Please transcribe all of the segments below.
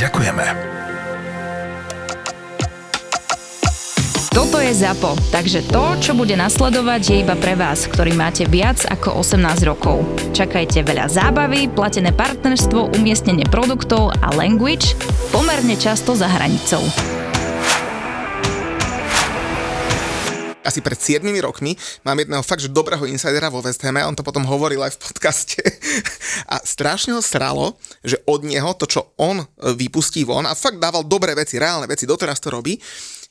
Ďakujeme. Toto je ZAPO, takže to, čo bude nasledovať, je iba pre vás, ktorý máte viac ako 18 rokov. Čakajte veľa zábavy, platené partnerstvo, umiestnenie produktov a language pomerne často za hranicou. Asi pred 7 rokmi. Mám jedného fakt, že dobrého insidera vo West Hame, on to potom hovoril aj v podcaste. A strašne ho sralo, že od neho to, čo on vypustí von a fakt dával dobré veci, reálne veci, doteraz to robí,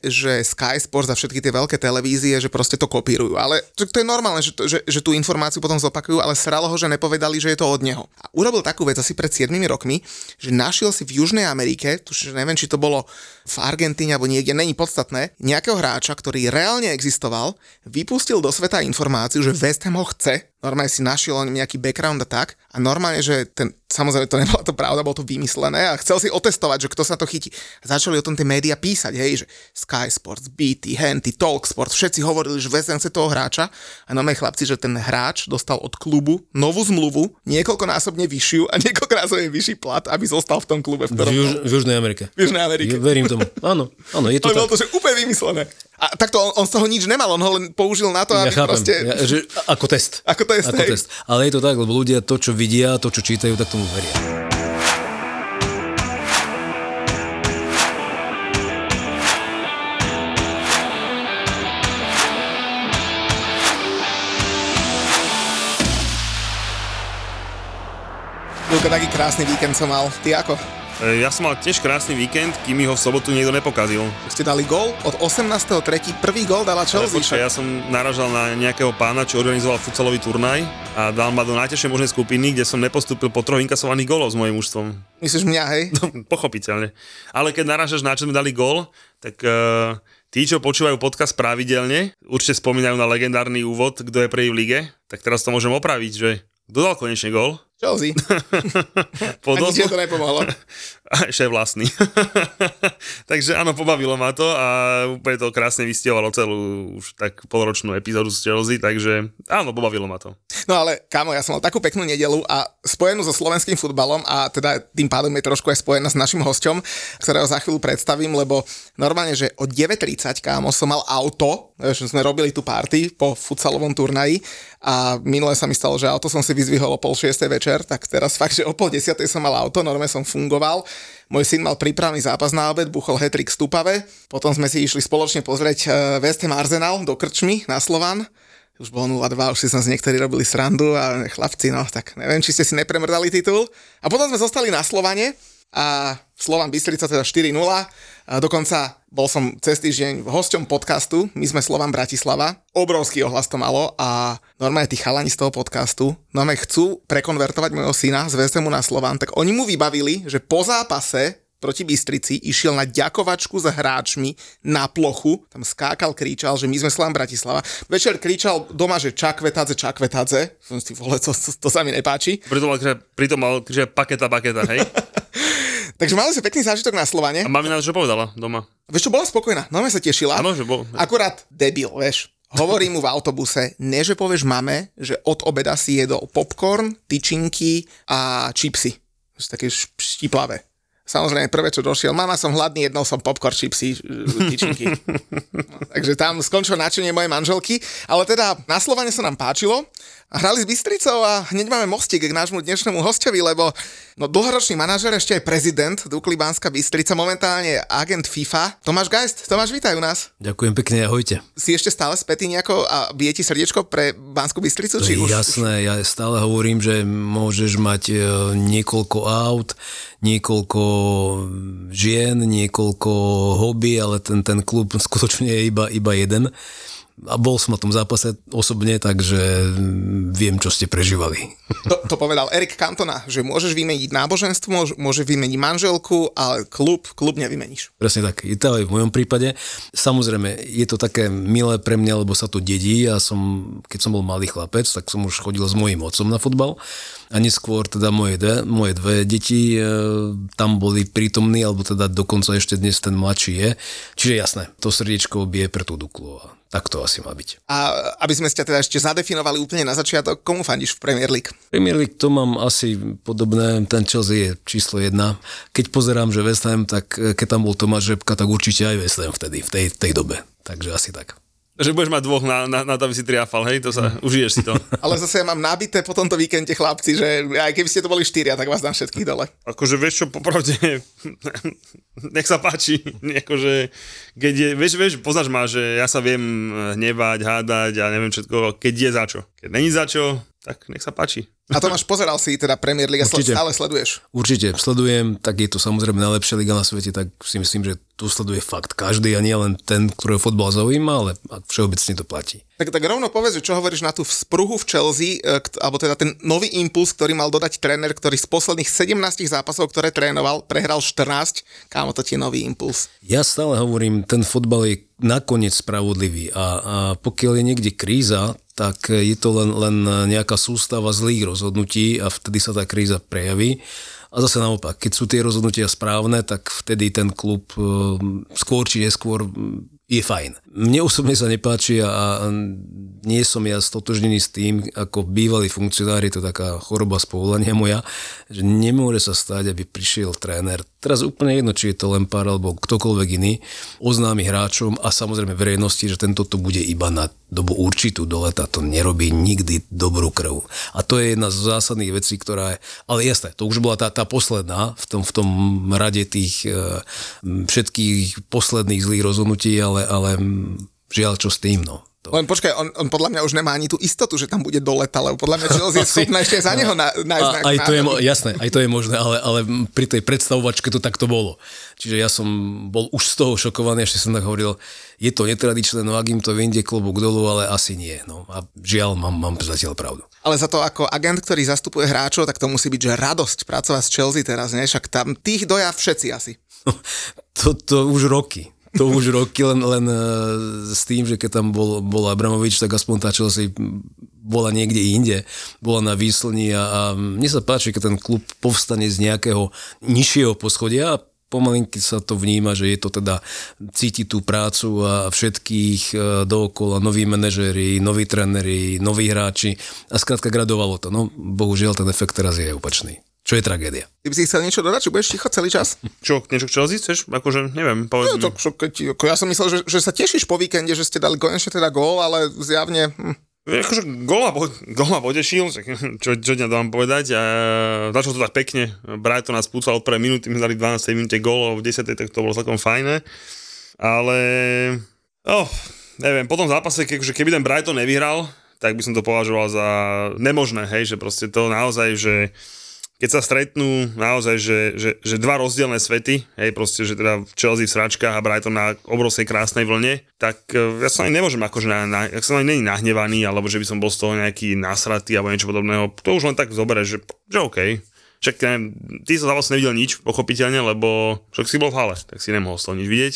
že Sky Sports a všetky tie veľké televízie, že proste to kopírujú. Ale to je normálne, že, to, že, že tú informáciu potom zopakujú, ale sralo ho, že nepovedali, že je to od neho. A urobil takú vec asi pred 7 rokmi, že našiel si v Južnej Amerike, tuž neviem, či to bolo v Argentíne alebo niekde, není podstatné, nejakého hráča, ktorý reálne existoval, vypustil do sveta informáciu, že West Ham ho chce, normálne si našiel nejaký background a tak a normálne, že ten, samozrejme to nebola to pravda, bolo to vymyslené a chcel si otestovať, že kto sa to chytí. A začali o tom tie médiá písať, hej, že Sky Sports, BT, Henty, Talk Sports, všetci hovorili, že sa toho hráča a normálne chlapci, že ten hráč dostal od klubu novú zmluvu, niekoľkonásobne vyššiu a niekoľkonásobne vyšší plat, aby zostal v tom klube. V, ktorom v, Juž, v Južnej Amerike. V Južnej Amerike. Ja verím tomu. Áno, áno, je to, to tak. Bolo to, že úplne vymyslené. A takto on, on z toho nič nemal, on ho len použil na to, ja aby chápem. proste... Ja, že, ako test. Ako test, ako hej. test. Ale je to tak, lebo ľudia to, čo vidia, to, čo čítajú, tak tomu veria. Ľuka, taký krásny víkend som mal. Ty ako? E, Ja som mal tiež krásny víkend, kým mi ho v sobotu niekto nepokazil. Ste dali gól od 18.3. Prvý gól dala Chelsea. počkaj, ja som naražal na nejakého pána, čo organizoval futsalový turnaj a dal ma do najťažšej možnej skupiny, kde som nepostúpil po troch inkasovaných gólov s mojím mužstvom. Myslíš mňa, hej? Pochopiteľne. Ale keď narážaš na čo sme dali gól, tak uh, tí, čo počúvajú podcast pravidelne, určite spomínajú na legendárny úvod, kto je prvý v lige, tak teraz to môžem opraviť, že kto dal konečne gól? Chelsea. Po A nič doslo- to nepomohlo. Ešte vlastný. Takže áno, pobavilo ma to a úplne to krásne vystihovalo celú už tak polročnú epizódu z Chelsea, takže áno, pobavilo ma to. No ale, kámo, ja som mal takú peknú nedelu a spojenú so slovenským futbalom a teda tým pádom je trošku aj spojená s našim hosťom, ktorého za chvíľu predstavím, lebo normálne, že od 9.30, kámo, som mal auto, že sme robili tú party po futsalovom turnaji a minule sa mi stalo, že auto som si vyzvihol o pol šiestej večer, tak teraz fakt, že o pol desiatej som mal auto, normálne som fungoval. Môj syn mal prípravný zápas na obed, buchol hetrik Stupave, potom sme si išli spoločne pozrieť eh, West Ham Arsenal do Krčmy na Slovan, už bolo 0-2, už si som z niektorí robili srandu a chlapci, no tak neviem, či ste si nepremrdali titul. A potom sme zostali na Slovane a Slovan Bystrica teda 4-0. A dokonca bol som cez týždeň hosťom podcastu, my sme Slovan Bratislava. Obrovský ohlas to malo a normálne tí chalani z toho podcastu normálne chcú prekonvertovať môjho syna z Hamu na Slovan, tak oni mu vybavili, že po zápase proti Bystrici išiel na ďakovačku s hráčmi na plochu, tam skákal, kričal, že my sme Slovan Bratislava. Večer kričal doma, že čakvetadze, čakvetadze. Som si vole, to, to, to sa mi nepáči. Pritom mal že paketa, paketa, hej? Takže mali sme pekný zážitok na Slovane. A mamina čo povedala doma? Vieš čo, bola spokojná, no sa tešila. Áno, že bol. Akurát debil, vieš. Hovorí mu v autobuse, ne že povieš mame, že od obeda si jedol popcorn, tyčinky a čipsy. Také štiplavé. Samozrejme, prvé, čo došiel, mama, som hladný, jednou som popcorn, čipsy, tyčinky. No, takže tam skončilo načenie mojej manželky, ale teda na Slovane sa nám páčilo. Hrali s Bystricou a hneď máme mostík k nášmu dnešnému hostovi, lebo no, dlhoročný manažer, ešte aj prezident Dukly Banská Bystrica, momentálne agent FIFA. Tomáš Geist, Tomáš, vítaj u nás. Ďakujem pekne, ahojte. Si ešte stále spätý nejako a bije ti srdiečko pre Banskú Bystricu? To Či je už, jasné, ja stále hovorím, že môžeš mať e, niekoľko aut, niekoľko žien, niekoľko hobby, ale ten, ten klub skutočne je iba, iba jeden. A bol som na tom zápase osobne, takže viem, čo ste prežívali. To, to povedal Erik Cantona, že môžeš vymeniť náboženstvo, môže, môže vymeniť manželku, ale klub, klub nevymeníš. Presne tak, je to aj v mojom prípade. Samozrejme, je to také milé pre mňa, lebo sa to dedí. Ja som, keď som bol malý chlapec, tak som už chodil s mojím otcom na futbal a neskôr teda moje dve, moje dve deti e, tam boli prítomní, alebo teda dokonca ešte dnes ten mladší je. Čiže jasné, to srdiečko bije pre tú Duklu a tak to asi má byť. A aby sme ste teda ešte zadefinovali úplne na začiatok, komu fandíš v Premier League? Premier League to mám asi podobné, ten Chelsea je číslo jedna. Keď pozerám, že West Ham, tak keď tam bol Tomáš Žebka, tak určite aj West Ham vtedy, v tej, tej dobe. Takže asi tak. Že budeš mať dvoch na, na, na to, aby si triafal, hej? To sa, užiješ si to. Ale zase ja mám nabité po tomto víkende chlapci, že aj keby ste to boli štyria, tak vás dám všetkých dole. Akože vieš čo, popravde, nech sa páči. Akože, keď je, vieš, vieš, poznáš ma, že ja sa viem hnevať, hádať a neviem všetko, keď je za čo. Keď není za čo, tak nech sa páči. A Tomáš, pozeral si teda Premier League a Určite. stále sleduješ? Určite, sledujem, tak je to samozrejme najlepšia liga na svete, tak si myslím, že tu sleduje fakt každý a nie len ten, ktorého fotbal zaujíma, ale všeobecne to platí. Tak, tak rovno povedz, čo hovoríš na tú spruhu v Chelsea, e, alebo teda ten nový impuls, ktorý mal dodať tréner, ktorý z posledných 17 zápasov, ktoré trénoval, prehral 14. Kámo, to ti je nový impuls. Ja stále hovorím, ten fotbal je nakoniec spravodlivý a, a pokiaľ je niekde kríza, tak je to len, len nejaká sústava zlých rozhodnutí a vtedy sa tá kríza prejaví. A zase naopak, keď sú tie rozhodnutia správne, tak vtedy ten klub e, skôr či neskôr je fajn. Mne osobne sa nepáči a nie som ja stotožnený s tým, ako bývalý funkcionár, je to taká choroba z povolania moja, že nemôže sa stať, aby prišiel tréner, teraz úplne jedno, či je to len pár alebo ktokoľvek iný, oznámi hráčom a samozrejme verejnosti, že tento to bude iba na dobu určitú do leta, to nerobí nikdy dobrú krv. A to je jedna z zásadných vecí, ktorá je, ale jasné, to už bola tá, tá posledná v tom, v tom rade tých e, všetkých posledných zlých rozhodnutí, ale, ale žiaľ, čo s tým, no. To. Len počkaj, on, on podľa mňa už nemá ani tú istotu, že tam bude do leta, lebo podľa mňa Chelsea je schopná ešte za neho na, nájsť aj to je, mo- jasné, aj to je možné, ale, ale pri tej predstavovačke to takto bolo. Čiže ja som bol už z toho šokovaný, ešte som tak hovoril, je to netradičné, no ak im to vyjde klobúk dolu, ale asi nie. No a žiaľ, mám, mám zatiaľ pravdu. Ale za to ako agent, ktorý zastupuje hráčov, tak to musí byť, že radosť pracovať s Chelsea teraz, nie? Však tam tých doja všetci asi. To, to už roky. To už roky, len, len eh, s tým, že keď tam bol, bol Abramovič, tak aspoň tá Chelsea bola niekde inde, bola na výslni a, a mne sa páči, keď ten klub povstane z nejakého nižšieho poschodia a pomalinky sa to vníma, že je to teda cíti tú prácu a všetkých e, dookola, noví manažéri, noví tréneri, noví hráči a skrátka gradovalo to. No bohužiaľ ten efekt teraz je opačný. Čo je tragédia. Ty by si chcel niečo dodať, či budeš ticho celý čas? Čo, niečo k Chelsea chceš? Akože, neviem, povedz No, to, čo, keď, ako ja som myslel, že, že sa tešíš po víkende, že ste dali konečne teda gól, ale zjavne... Hm. Akože gol ma, po- gol ma potešil, čo, čo dňa mám povedať. A začalo to tak pekne. Brighton nás púcal od prvej minúty, my dali 12 minúte gól, v 10. tak to bolo celkom fajné. Ale, oh, neviem, po tom zápase, ke, že keby ten Brighton nevyhral, tak by som to považoval za nemožné, hej, že proste to naozaj, že keď sa stretnú naozaj, že, že, že dva rozdielne svety, hej, proste, že teda Chelsea v sračkách a Brighton na obrovskej krásnej vlne, tak e, ja sa ani nemôžem akože, na, na, ja som ani není nahnevaný, alebo že by som bol z toho nejaký nasratý alebo niečo podobného. To už len tak zobereš, že, že OK. Však neviem, ty sa vlastne nevidel nič, pochopiteľne, lebo však si bol v hale, tak si nemohol z toho nič vidieť.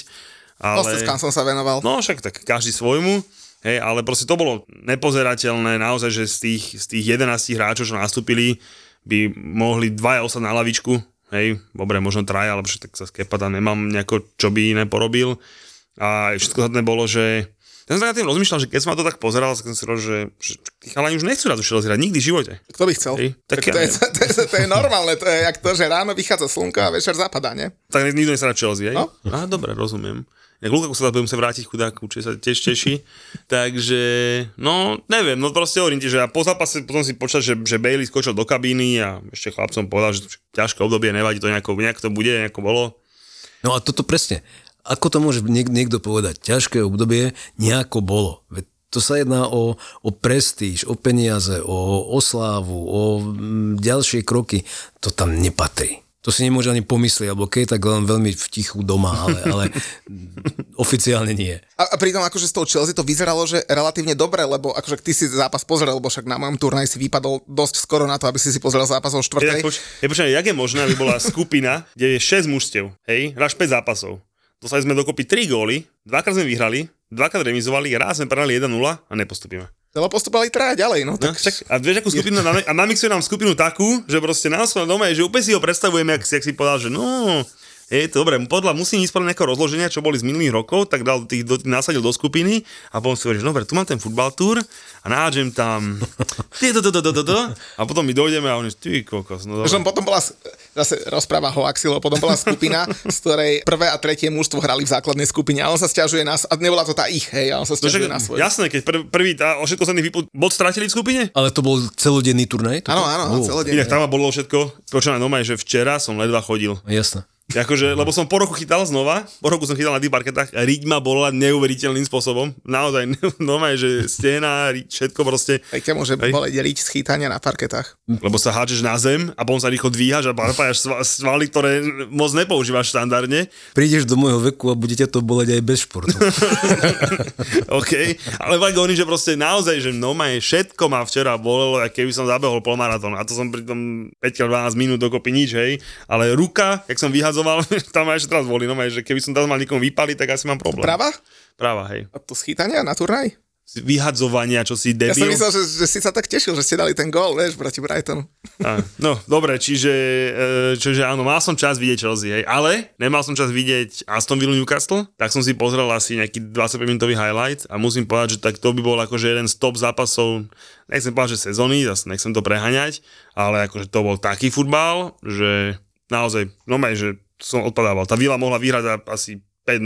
Ale... Ale... som sa venoval. No však tak každý svojmu, hej, ale proste to bolo nepozerateľné, naozaj, že z tých, z tých 11 hráčov, čo nastúpili, by mohli dvaja osať na lavičku, hej, dobre, možno traja, ale tak sa skepa tam nemám nejako, čo by iné porobil. A všetko zadné bolo, že ja som sa nad tým rozmýšľal, že keď som na to tak pozeral, tak som si rozumel, že, že tí chalani už nechcú raz už hrať nikdy v živote. Kto by chcel? Hej, tak tak ja to, je, to, je, to je normálne, to je jak to, že ráno vychádza slnko a večer zapadá, nie? Tak nikto na Chelsea, hej? No. Á, dobre, rozumiem. Jak Lukaku sa budem sa vrátiť chudák, určite sa tiež teší. Takže, no, neviem, no proste hovorím ti, že ja po zápase potom si počať, že, že Bailey skočil do kabíny a ešte chlapcom povedal, že ťažké obdobie, nevadí to nejako, nejak to bude, nejako bolo. No a toto presne. Ako to môže niek- niekto povedať? Ťažké obdobie nejako bolo. Veď to sa jedná o, o prestíž, o peniaze, o, o slávu, o mm, ďalšie kroky. To tam nepatrí. To si nemôže ani pomyslieť, alebo keď tak len veľmi v tichu doma, ale, ale oficiálne nie. A, a pritom akože z toho Chelsea to vyzeralo, že relatívne dobre, lebo akože ty si zápas pozrel, lebo však na mojom turnaji si vypadol dosť skoro na to, aby si si pozrel zápas o Je, štvrtej. poč- je, počkaj, jak je možné, aby bola skupina, kde je 6 mužstiev, hej, hráš 5 zápasov. Dostali sme dokopy 3 góly, dvakrát sme vyhrali, dvakrát remizovali, raz sme prehrali 1-0 a nepostupíme. Lebo postupovali traja ďalej, no No, tak... čak, a vieš, akú skupinu a namixuje nám skupinu takú, že proste nás doma je, že úplne si ho predstavujeme, ak si, ak si povedal, že no, je to dobré, podľa musím ísť podľa nejakého rozloženia, čo boli z minulých rokov, tak dal tých, do, nasadil do skupiny a potom si hovoríš, dobre, tu mám ten futbal tour a nahádžem tam ty, to, to, to, to, to, a potom my dojdeme a oni, ty kokos, no Že dobre. potom bola, zase rozpráva Hoaxilo, potom bola skupina, z ktorej prvé a tretie mužstvo hrali v základnej skupine a on sa stiažuje na, a nebola to tá ich, hej, a on sa No stiažuje na svoj. jasné, keď prv, prvý tá, o všetko sa vypú, bod stratili v skupine? Ale to bol celodenný turnaj? Áno, áno, Oh, celodenný. Inak tam bolo všetko, počúvaj, no že včera som ledva chodil. Jasné. Akože, lebo som po roku chytal znova, po roku som chytal na tých parketách a riť ma bola neuveriteľným spôsobom. Naozaj, normálne, že stena, riť, všetko proste. Tak ťa môže Hej. boleť riť z na parketách. Lebo sa hádžeš na zem a potom sa rýchlo dvíhaš a napájaš sva- svaly, ktoré moc nepoužívaš štandardne. Prídeš do môjho veku a bude ťa to boleť aj bez športu. OK, ale fakt hovorím, že proste naozaj, že no ma všetko ma včera bolelo, keby som zabehol polmaratón. A to som pri tom 5-12 minút dokopy nič, hej. Ale ruka, jak som vyhadzoval, tam ma ešte teraz boli, no že keby som tam mal niekomu vypaliť, tak asi mám problém. Práva? Práva, hej. A to z chýtania na turnaj? Vyhadzovania, čo si Ja som debil. myslel, že, že si sa tak tešil, že ste dali ten gól, vieš, proti Brightonu. Á, No, dobre, čiže, e, čiže áno, mal som čas vidieť Chelsea, hej, ale nemal som čas vidieť Aston Villa Newcastle, tak som si pozrel asi nejaký 25-minútový highlight a musím povedať, že tak to by bol akože jeden z top zápasov, nechcem povedať, že sezóny, zase nechcem to preháňať, ale akože to bol taký futbal, že naozaj, no maj, že som odpadával. Tá Villa mohla vyhrať asi 5-0,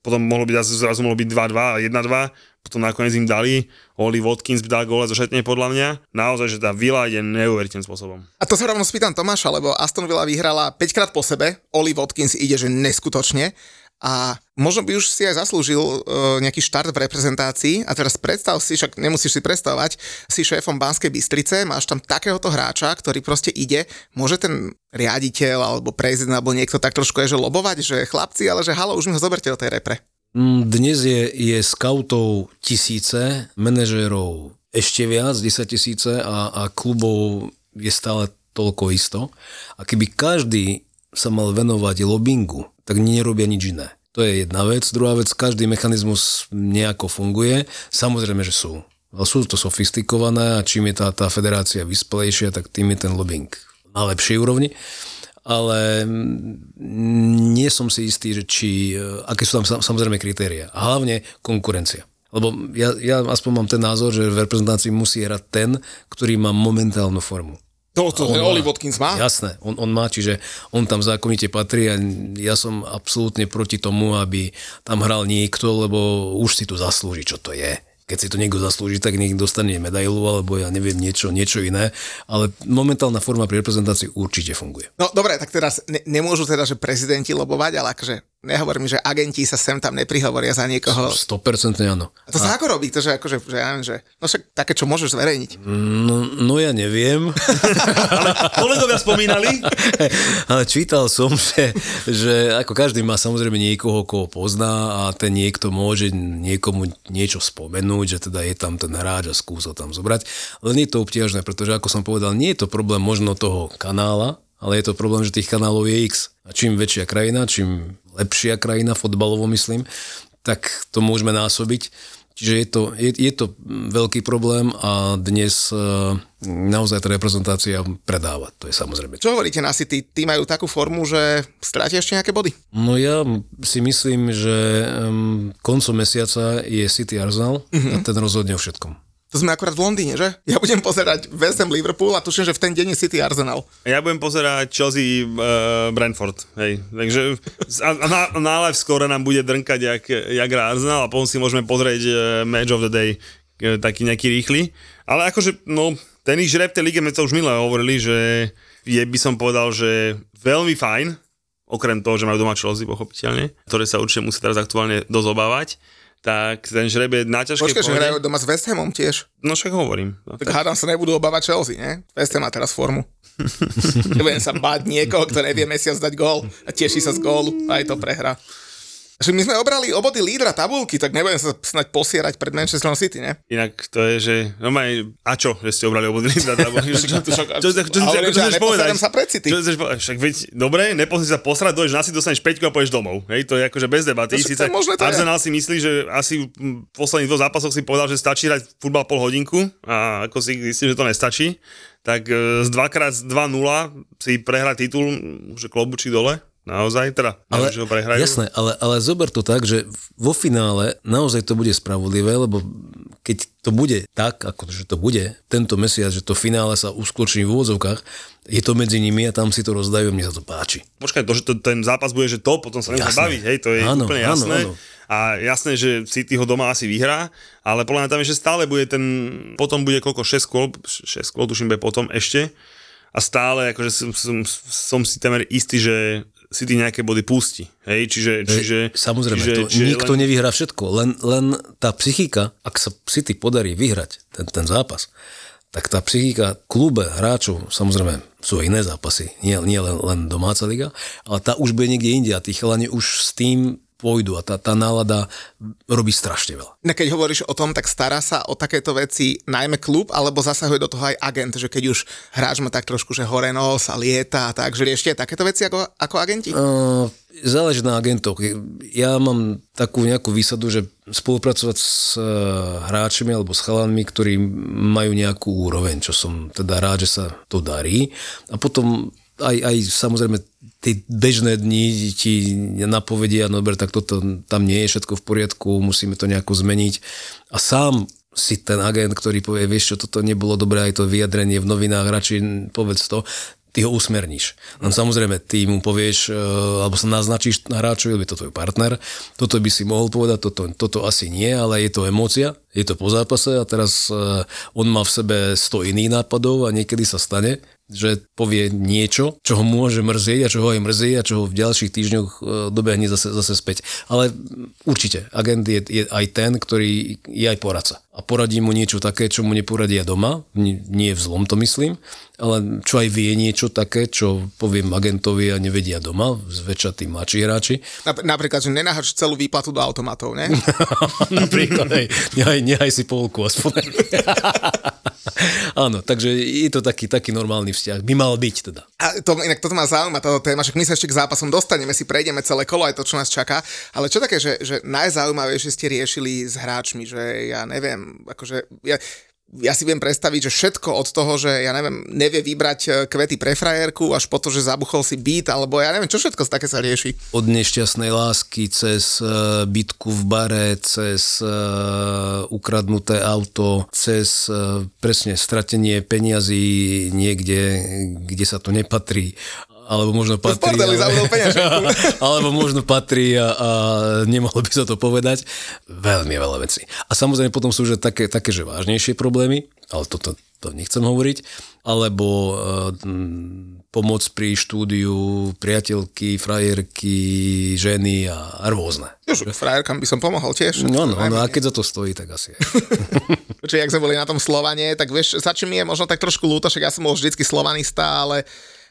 potom mohlo byť, zase zrazu mohlo byť 2-2 a 1-2, potom nakoniec im dali, Oli Watkins dá gole zo šetne podľa mňa. Naozaj, že tá Villa ide neuveriteľným spôsobom. A to sa rovno spýtam Tomáša, lebo Aston Villa vyhrala 5 krát po sebe, Oli Watkins ide, že neskutočne a možno by už si aj zaslúžil uh, nejaký štart v reprezentácii a teraz predstav si, však nemusíš si predstavovať, si šéfom Banskej Bystrice, máš tam takéhoto hráča, ktorý proste ide, môže ten riaditeľ alebo prezident alebo niekto tak trošku je, že lobovať, že chlapci, ale že halo, už mi ho zoberte do tej repre. Mm, Dnes je, je scoutov tisíce, manažérov ešte viac, 10 tisíce a, a klubov je stále toľko isto. A keby každý sa mal venovať lobbingu, tak nerobia nič iné. To je jedna vec. Druhá vec, každý mechanizmus nejako funguje. Samozrejme, že sú. Ale sú to sofistikované a čím je tá, tá federácia vyspelejšia, tak tým je ten lobbying na lepšej úrovni ale mm, nie som si istý, že či, e, aké sú tam sam- samozrejme kritéria. A hlavne konkurencia. Lebo ja, ja aspoň mám ten názor, že v reprezentácii musí hrať ten, ktorý má momentálnu formu. To, to, má. Oli Watkins má? Jasné, on, on má, čiže on tam zákonite patrí a ja som absolútne proti tomu, aby tam hral niekto, lebo už si tu zaslúži, čo to je. Keď si to niekto zaslúži, tak nech dostane medailu, alebo ja neviem, niečo, niečo iné. Ale momentálna forma pri reprezentácii určite funguje. No dobre, tak teraz ne, nemôžu teda, že prezidenti lobovať, ale akože nehovorím, že agenti sa sem tam neprihovoria za niekoho. 100% áno. A to sa ako robí? To, že akože, že ja že, no však také, čo môžeš zverejniť. No, no ja neviem, Kolegovia spomínali, ale čítal som, že, že ako každý má samozrejme niekoho, koho pozná a ten niekto môže niekomu niečo spomenúť, že teda je tam ten hráč a skúsa tam zobrať. Len je to obťažné, pretože ako som povedal, nie je to problém možno toho kanála, ale je to problém, že tých kanálov je x. A čím väčšia krajina, čím lepšia krajina, fotbalovo myslím, tak to môžeme násobiť. Čiže je to, je, je to veľký problém a dnes e, naozaj tá reprezentácia predáva, to je samozrejme. Čo hovoríte na City? Tí majú takú formu, že stratia ešte nejaké body? No ja si myslím, že koncom mesiaca je City Arsenal a ten rozhodne o všetkom. To sme akurát v Londýne, že? Ja budem pozerať West Ham Liverpool a tuším, že v ten deň je City Arsenal. ja budem pozerať Chelsea uh, Brentford, hej. Takže a, a na, na live skore nám bude drnkať, jak, jak hrá Arsenal a potom si môžeme pozrieť uh, match of the day, uh, taký nejaký rýchly. Ale akože, no, ten ich žreb tej lige, my to už milé hovorili, že je, by som povedal, že veľmi fajn, okrem toho, že majú doma Chelsea, pochopiteľne, ktoré sa určite musí teraz aktuálne dosť obávať, tak ten žreb je na ťažkej Počkaj, že hrajú doma s West Hamom tiež. No však hovorím. No, Tak hádam sa nebudú obávať Chelsea, ne? West Ham má teraz formu. Nebudem sa báť niekoho, kto nevie mesiac dať gól a teší sa z gólu a aj to prehra. Že my sme obrali obody lídra tabulky, tak nebudem sa snať posierať pred Manchester City, ne? Inak to je, že no maj, a čo, že ste obrali obod lídra tabulky? Čo, čo, čo, čo, chceš povedať? sa pred City. Čo chceš povedať? Však veď, dobre, nepozri sa posrať, dojdeš na si, dostaneš 5 a pôjdeš domov. Hej, to je akože bez debaty. Však Sice je možné, to je. Arsenal si myslí, že asi v posledných dvoch zápasoch si povedal, že stačí hrať futbal pol hodinku a ako si myslím, že to nestačí. Tak e, z 2x 2-0 si prehrať titul, že klobučík dole. Naozaj, teda, Ale, že ho prehrajú. jasné, ale, ale zober to tak, že vo finále naozaj to bude spravodlivé, lebo keď to bude tak, ako že to bude tento mesiac, že to finále sa uskutoční v úvodzovkách, je to medzi nimi a tam si to rozdajú, mne sa to páči. Počkaj, to, že to, ten zápas bude, že to, potom sa Jasné. baviť, hej, to je Áno, úplne áno, jasné. áno. A jasné, že City ho doma asi vyhrá, ale podľa mňa tam ešte stále bude ten, potom bude koľko, 6 kôl, 6 kôl, tuším, bude potom ešte. A stále, akože som, som, som si temer istý, že City nejaké body pustí. Hej, čiže... čiže Samozrejme, čiže, to, čiže nikto len, nevyhrá všetko, len, len tá psychika, ak sa City podarí vyhrať ten, ten zápas, tak tá psychika klube, hráčov, samozrejme sú aj iné zápasy, nie, nie len, len domáca liga, ale tá už bude niekde inde a tí chalani už s tým pôjdu a tá, tá nálada robí strašne veľa. No keď hovoríš o tom, tak stará sa o takéto veci najmä klub, alebo zasahuje do toho aj agent, že keď už hráč má tak trošku, že hore nos a lieta a tak, že riešte takéto veci ako, ako agenti? Uh, záleží na agentoch. Ja mám takú nejakú výsadu, že spolupracovať s uh, hráčmi alebo s chalanmi, ktorí majú nejakú úroveň, čo som teda rád, že sa to darí. A potom aj, aj samozrejme tie bežné dni ti napovedia, no dobre, tak toto tam nie je všetko v poriadku, musíme to nejako zmeniť. A sám si ten agent, ktorý povie, vieš čo, toto nebolo dobré, aj to vyjadrenie v novinách, radšej povedz to, ty ho usmerníš. Len samozrejme, ty mu povieš, e, alebo sa naznačíš na hráčovi, lebo to tvoj partner, toto by si mohol povedať, toto, toto asi nie, ale je to emócia, je to po zápase a teraz e, on má v sebe 100 iných nápadov a niekedy sa stane, že povie niečo, čo ho môže mrzieť a čo ho aj mrzí a čo ho v ďalších týždňoch e, dobehne zase, zase späť. Ale určite, agent je, je aj ten, ktorý je aj poradca. A poradí mu niečo také, čo mu neporadia doma, nie, v zlom to myslím, ale čo aj vie niečo také, čo poviem agentovi a nevedia doma, zväčša tí mladší hráči. Nap- napríklad, že nenahač celú výplatu do automatov, ne? Napríklad, hej, nehaj, nehaj si polku aspoň. Áno, takže je to taký, taký normálny vzťah. By mal byť teda. A to, inak toto ma zaujíma, táto téma, však my sa ešte k zápasom dostaneme, si prejdeme celé kolo, aj to, čo nás čaká, ale čo také, že, že najzaujímavejšie ste riešili s hráčmi, že ja neviem, akože, ja, ja si viem predstaviť, že všetko od toho, že ja neviem, nevie vybrať e, kvety pre frajerku, až po to, že zabuchol si byt, alebo ja neviem, čo všetko také sa rieši. Od nešťastnej lásky cez uh, bytku v bare, cez uh, ukradnuté auto, cez uh, presne stratenie peňazí niekde, kde sa to nepatrí alebo možno v patrí, bordeli ale, alebo možno patrí a, a nemohlo by sa to povedať. Veľmi veľa vecí. A samozrejme potom sú už také, také že vážnejšie problémy, ale toto to nechcem hovoriť, alebo uh, pomoc pri štúdiu priateľky, frajerky, ženy a, a rôzne. Už frajerkám by som pomohol tiež. No, no, no, a keď za to stojí, tak asi. Čiže jak sme boli na tom Slovane, tak vieš, za čím mi je možno tak trošku ľúto, však ja som bol vždycky slovanista, ale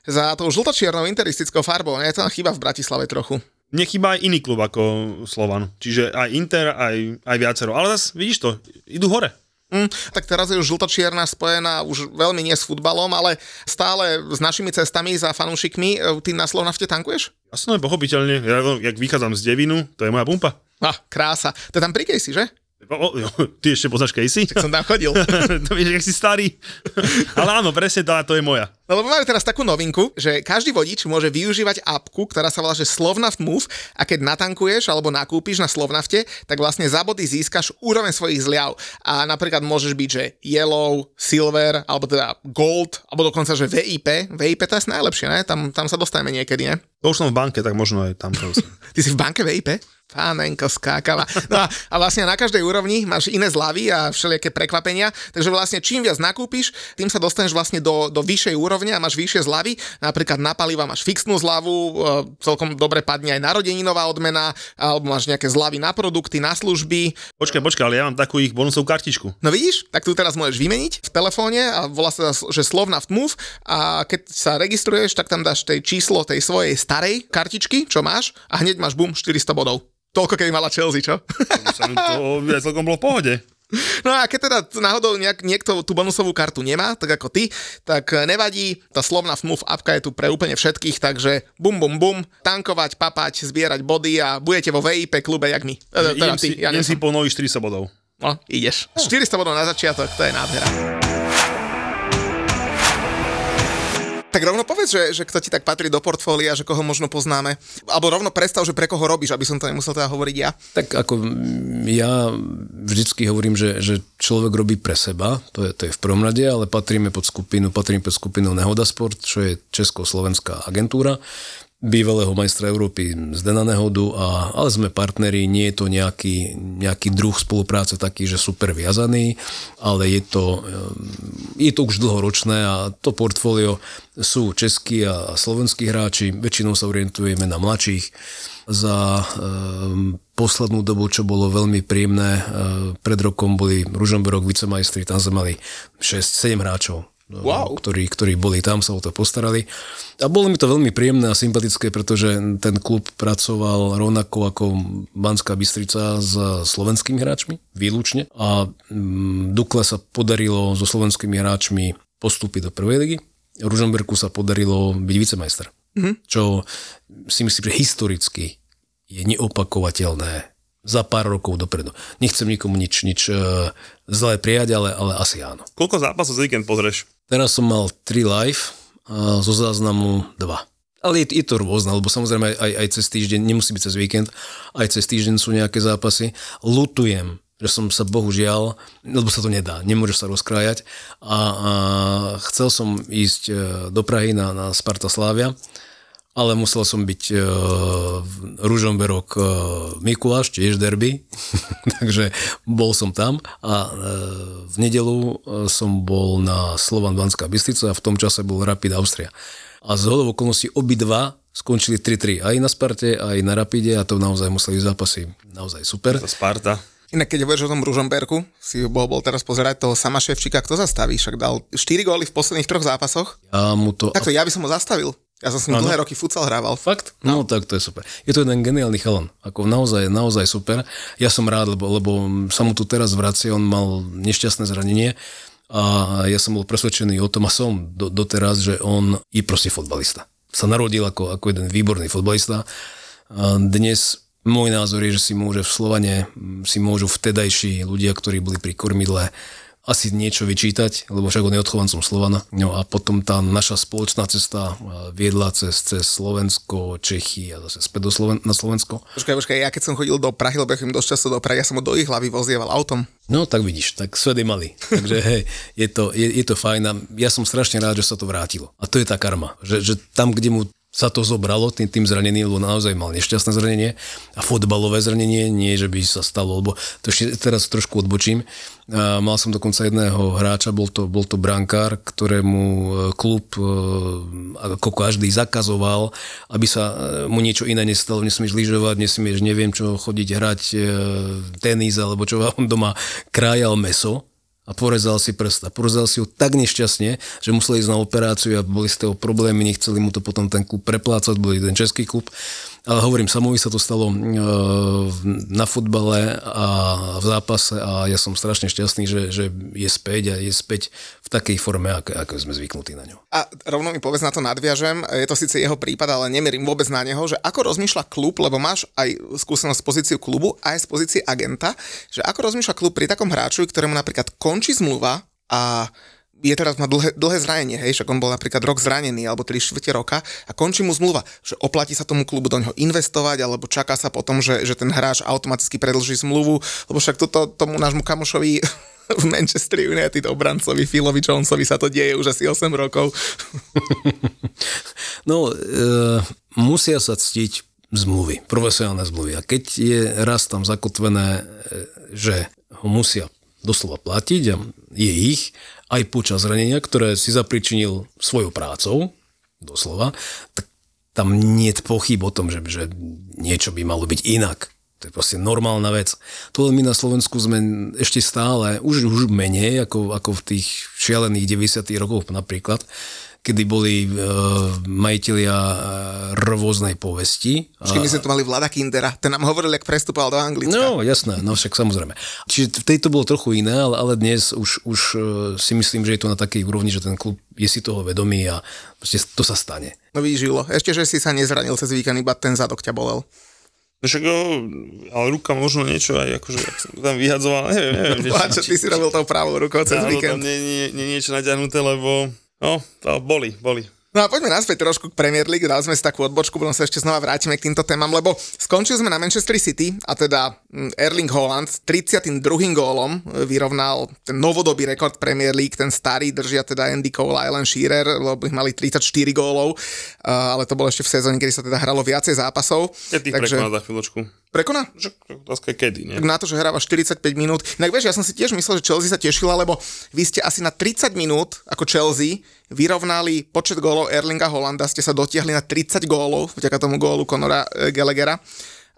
za tou žltočiernou interistickou farbou, nie? To nám chýba v Bratislave trochu. Nechýba aj iný klub ako Slovan. Čiže aj Inter, aj, aj viacero. Ale zase, vidíš to, idú hore. Mm, tak teraz je už žltočierna spojená už veľmi nie s futbalom, ale stále s našimi cestami za fanúšikmi. E, Ty na Slovnafte tankuješ? Jasné, pochopiteľne. Ja, jak vychádzam z Devinu, to je moja pumpa. Ah, krása. To je tam pri Casey, že? O, jo, ty ešte poznáš Casey? Som tam chodil. to vieš, jak si starý. Ale áno, presne tá, to je moja. No lebo máme teraz takú novinku, že každý vodič môže využívať apku, ktorá sa volá, že Slovnaft Move a keď natankuješ alebo nakúpiš na Slovnafte, tak vlastne za body získaš úroveň svojich zliav. A napríklad môžeš byť, že yellow, silver, alebo teda gold, alebo dokonca, že VIP. VIP to je najlepšie, ne? Tam, tam sa dostaneme niekedy, ne? To už som v banke, tak možno aj tam. Ty si v banke VIP? Pánenko skákala. No a, a vlastne na každej úrovni máš iné zľavy a všelijaké prekvapenia, takže vlastne čím viac nakúpiš, tým sa dostaneš vlastne do, do vyššej úrovne a máš vyššie zľavy. Napríklad na paliva máš fixnú zľavu, e, celkom dobre padne aj narodeninová odmena, alebo máš nejaké zľavy na produkty, na služby. Počkaj, počkaj, ale ja mám takú ich bonusovú kartičku. No vidíš, tak tu teraz môžeš vymeniť v telefóne a volá sa, že Slovnaft Move a keď sa registruješ, tak tam dáš tej číslo tej svojej starej kartičky, čo máš a hneď máš bum 400 bodov. Toľko, keby mala Chelsea, čo? To, sa to by celkom bolo v pohode. No a keď teda náhodou nejak, niekto tú bonusovú kartu nemá, tak ako ty, tak nevadí, tá slovná Smooth appka je tu pre úplne všetkých, takže bum bum bum, tankovať, papať, zbierať body a budete vo VIP klube jak my. E, teda Idem ty, si, ja idem si po nových 400 bodov. No, ideš. 400 bodov na začiatok, to je nádhera. Tak rovno povedz, že, že kto ti tak patrí do portfólia, že koho možno poznáme. Alebo rovno predstav, že pre koho robíš, aby som to nemusel teda hovoriť ja. Tak ako ja vždycky hovorím, že, že človek robí pre seba, to je, to je v prvom rade, ale patríme pod skupinu, patríme pod skupinu Nehoda Sport, čo je československá agentúra bývalého majstra Európy z Dena a, ale sme partneri, nie je to nejaký, nejaký druh spolupráce taký, že super viazaný, ale je to, je to už dlhoročné a to portfólio sú českí a slovenskí hráči, väčšinou sa orientujeme na mladších. Za um, poslednú dobu, čo bolo veľmi príjemné, uh, pred rokom boli Ružomberok vicemajstri, tam sme mali 6-7 hráčov Wow. ktorí, ktorí boli tam, sa o to postarali. A bolo mi to veľmi príjemné a sympatické, pretože ten klub pracoval rovnako ako Banská Bystrica s slovenskými hráčmi, výlučne. A mm, Dukle sa podarilo so slovenskými hráčmi postúpiť do prvej ligy. Ružomberku sa podarilo byť vicemajster. Mm-hmm. Čo si myslím, že historicky je neopakovateľné za pár rokov dopredu. Nechcem nikomu nič, nič uh, zlé prijať, ale, ale asi áno. Koľko zápasov za víkend pozrieš? Teraz som mal 3 live, a zo záznamu 2. Ale je, je to rôzne, lebo samozrejme aj, aj cez týždeň, nemusí byť cez víkend, aj cez týždeň sú nejaké zápasy. Lutujem, že som sa bohužiaľ, lebo sa to nedá, nemôže sa rozkrájať a, a chcel som ísť e, do Prahy na, na Sparta Slávia, ale musel som byť uh, Ružomberok uh, Mikuláš, tiež derby, takže bol som tam a uh, v nedelu som bol na Slovan Banská Bystrica a v tom čase bol Rapid Austria. A z hodou okolností obidva skončili 3-3 aj na Sparte, aj na Rapide a to naozaj museli zápasy naozaj super. To Sparta. Inak keď hovoríš o tom Ružomberku, si bol, bol teraz pozerať toho sama Ševčíka, kto zastaví, však dal 4 góly v posledných troch zápasoch. Ja mu to... Takto ja by som ho zastavil. Ja som s ním dlhé roky futsal hrával. Fakt? No, tak to je super. Je to jeden geniálny chalan. Ako naozaj, naozaj super. Ja som rád, lebo, lebo sa mu tu teraz vracia, on mal nešťastné zranenie a ja som bol presvedčený o tom a som do, doteraz, že on je proste fotbalista. Sa narodil ako, ako jeden výborný fotbalista. A dnes môj názor je, že si môže v Slovane, si môžu vtedajší ľudia, ktorí boli pri kormidle, asi niečo vyčítať, lebo však on je odchovancom Slovana. No a potom tá naša spoločná cesta viedla cez, cez Slovensko, Čechy a zase späť do Sloven- na Slovensko. Počkaj, počkaj, ja keď som chodil do Prahy, lebo ja chodím dosť často do Prahy, ja som ho do ich hlavy vozieval autom. No tak vidíš, tak svet je malý. Takže hej, je to, je, je to fajn a ja som strašne rád, že sa to vrátilo. A to je tá karma, že, že tam, kde mu sa to zobralo tým, tým zraneným, lebo naozaj mal nešťastné zranenie. A fotbalové zranenie, nie že by sa stalo, lebo to ešte teraz trošku odbočím. A mal som dokonca jedného hráča, bol to, bol to brankár, ktorému klub ako každý zakazoval, aby sa mu niečo iné nestalo, nesmieš lyžovať, nesmieš neviem čo, chodiť hrať tenis, alebo čo on doma krájal meso, a porezal si prst a porezal si ho tak nešťastne, že musel ísť na operáciu a boli z toho problémy, nechceli mu to potom ten klub preplácať, bol jeden český klub. Ale hovorím, samovi sa to stalo na futbale a v zápase a ja som strašne šťastný, že, že je späť a je späť v takej forme, ako, ako sme zvyknutí na ňo. A rovno mi povedz, na to nadviažem, je to síce jeho prípad, ale nemerím vôbec na neho, že ako rozmýšľa klub, lebo máš aj skúsenosť z pozíciu klubu, aj z pozície agenta, že ako rozmýšľa klub pri takom hráčovi, ktorému napríklad končí zmluva a je teraz na dlhé, dlhé zranenie, hej, však on bol napríklad rok zranený alebo 3 štvrte roka a končí mu zmluva, že oplatí sa tomu klubu do neho investovať alebo čaká sa potom, že, že ten hráč automaticky predlží zmluvu, lebo však toto tomu nášmu kamošovi v Manchester United obrancovi Philovi Jonesovi sa to deje už asi 8 rokov. No, e, musia sa ctiť zmluvy, profesionálne zmluvy. A keď je raz tam zakotvené, že ho musia doslova platiť a je ich, aj počas zranenia, ktoré si zapričinil svojou prácou, doslova, tak tam nie je pochyb o tom, že, že niečo by malo byť inak. To je proste normálna vec. To my na Slovensku sme ešte stále, už, už menej ako, ako v tých šialených 90. rokoch napríklad, kedy boli e, majiteľia e, rôznej povesti. Vždy my sme tu mali Vlada Kindera, ten nám hovoril, jak prestupoval do Anglicka. No, jasné, no však samozrejme. Čiže v tejto bolo trochu iné, ale, ale dnes už, už e, si myslím, že je to na takej úrovni, že ten klub je si toho vedomý a to sa stane. No vyžilo. Ešte, že si sa nezranil cez víkend, iba ten zadok ťa bolel. No však jo, ale ruka možno niečo aj akože, ak som tam vyhadzoval, neviem, neviem. Čo, ty si robil tou pravou rukou cez víkend. Tam nie, nie, nie, niečo naťahnuté, lebo, no, to boli, boli. No a poďme naspäť trošku k Premier League, dali sme si takú odbočku, potom sa ešte znova vrátime k týmto témam, lebo skončili sme na Manchester City a teda Erling Haaland 32. gólom vyrovnal ten novodobý rekord Premier League, ten starý držia teda Andy Cole a Alan Shearer, lebo ich mali 34 gólov, ale to bolo ešte v sezóne, kedy sa teda hralo viacej zápasov. Keď tých takže... za chvíľočku. Prekoná? Otázka je kedy, nie? Na to, že hráva 45 minút. Inak vieš, ja som si tiež myslel, že Chelsea sa tešila, lebo vy ste asi na 30 minút ako Chelsea vyrovnali počet gólov Erlinga Holanda, ste sa dotiahli na 30 gólov vďaka tomu gólu Conora eh, Gallaghera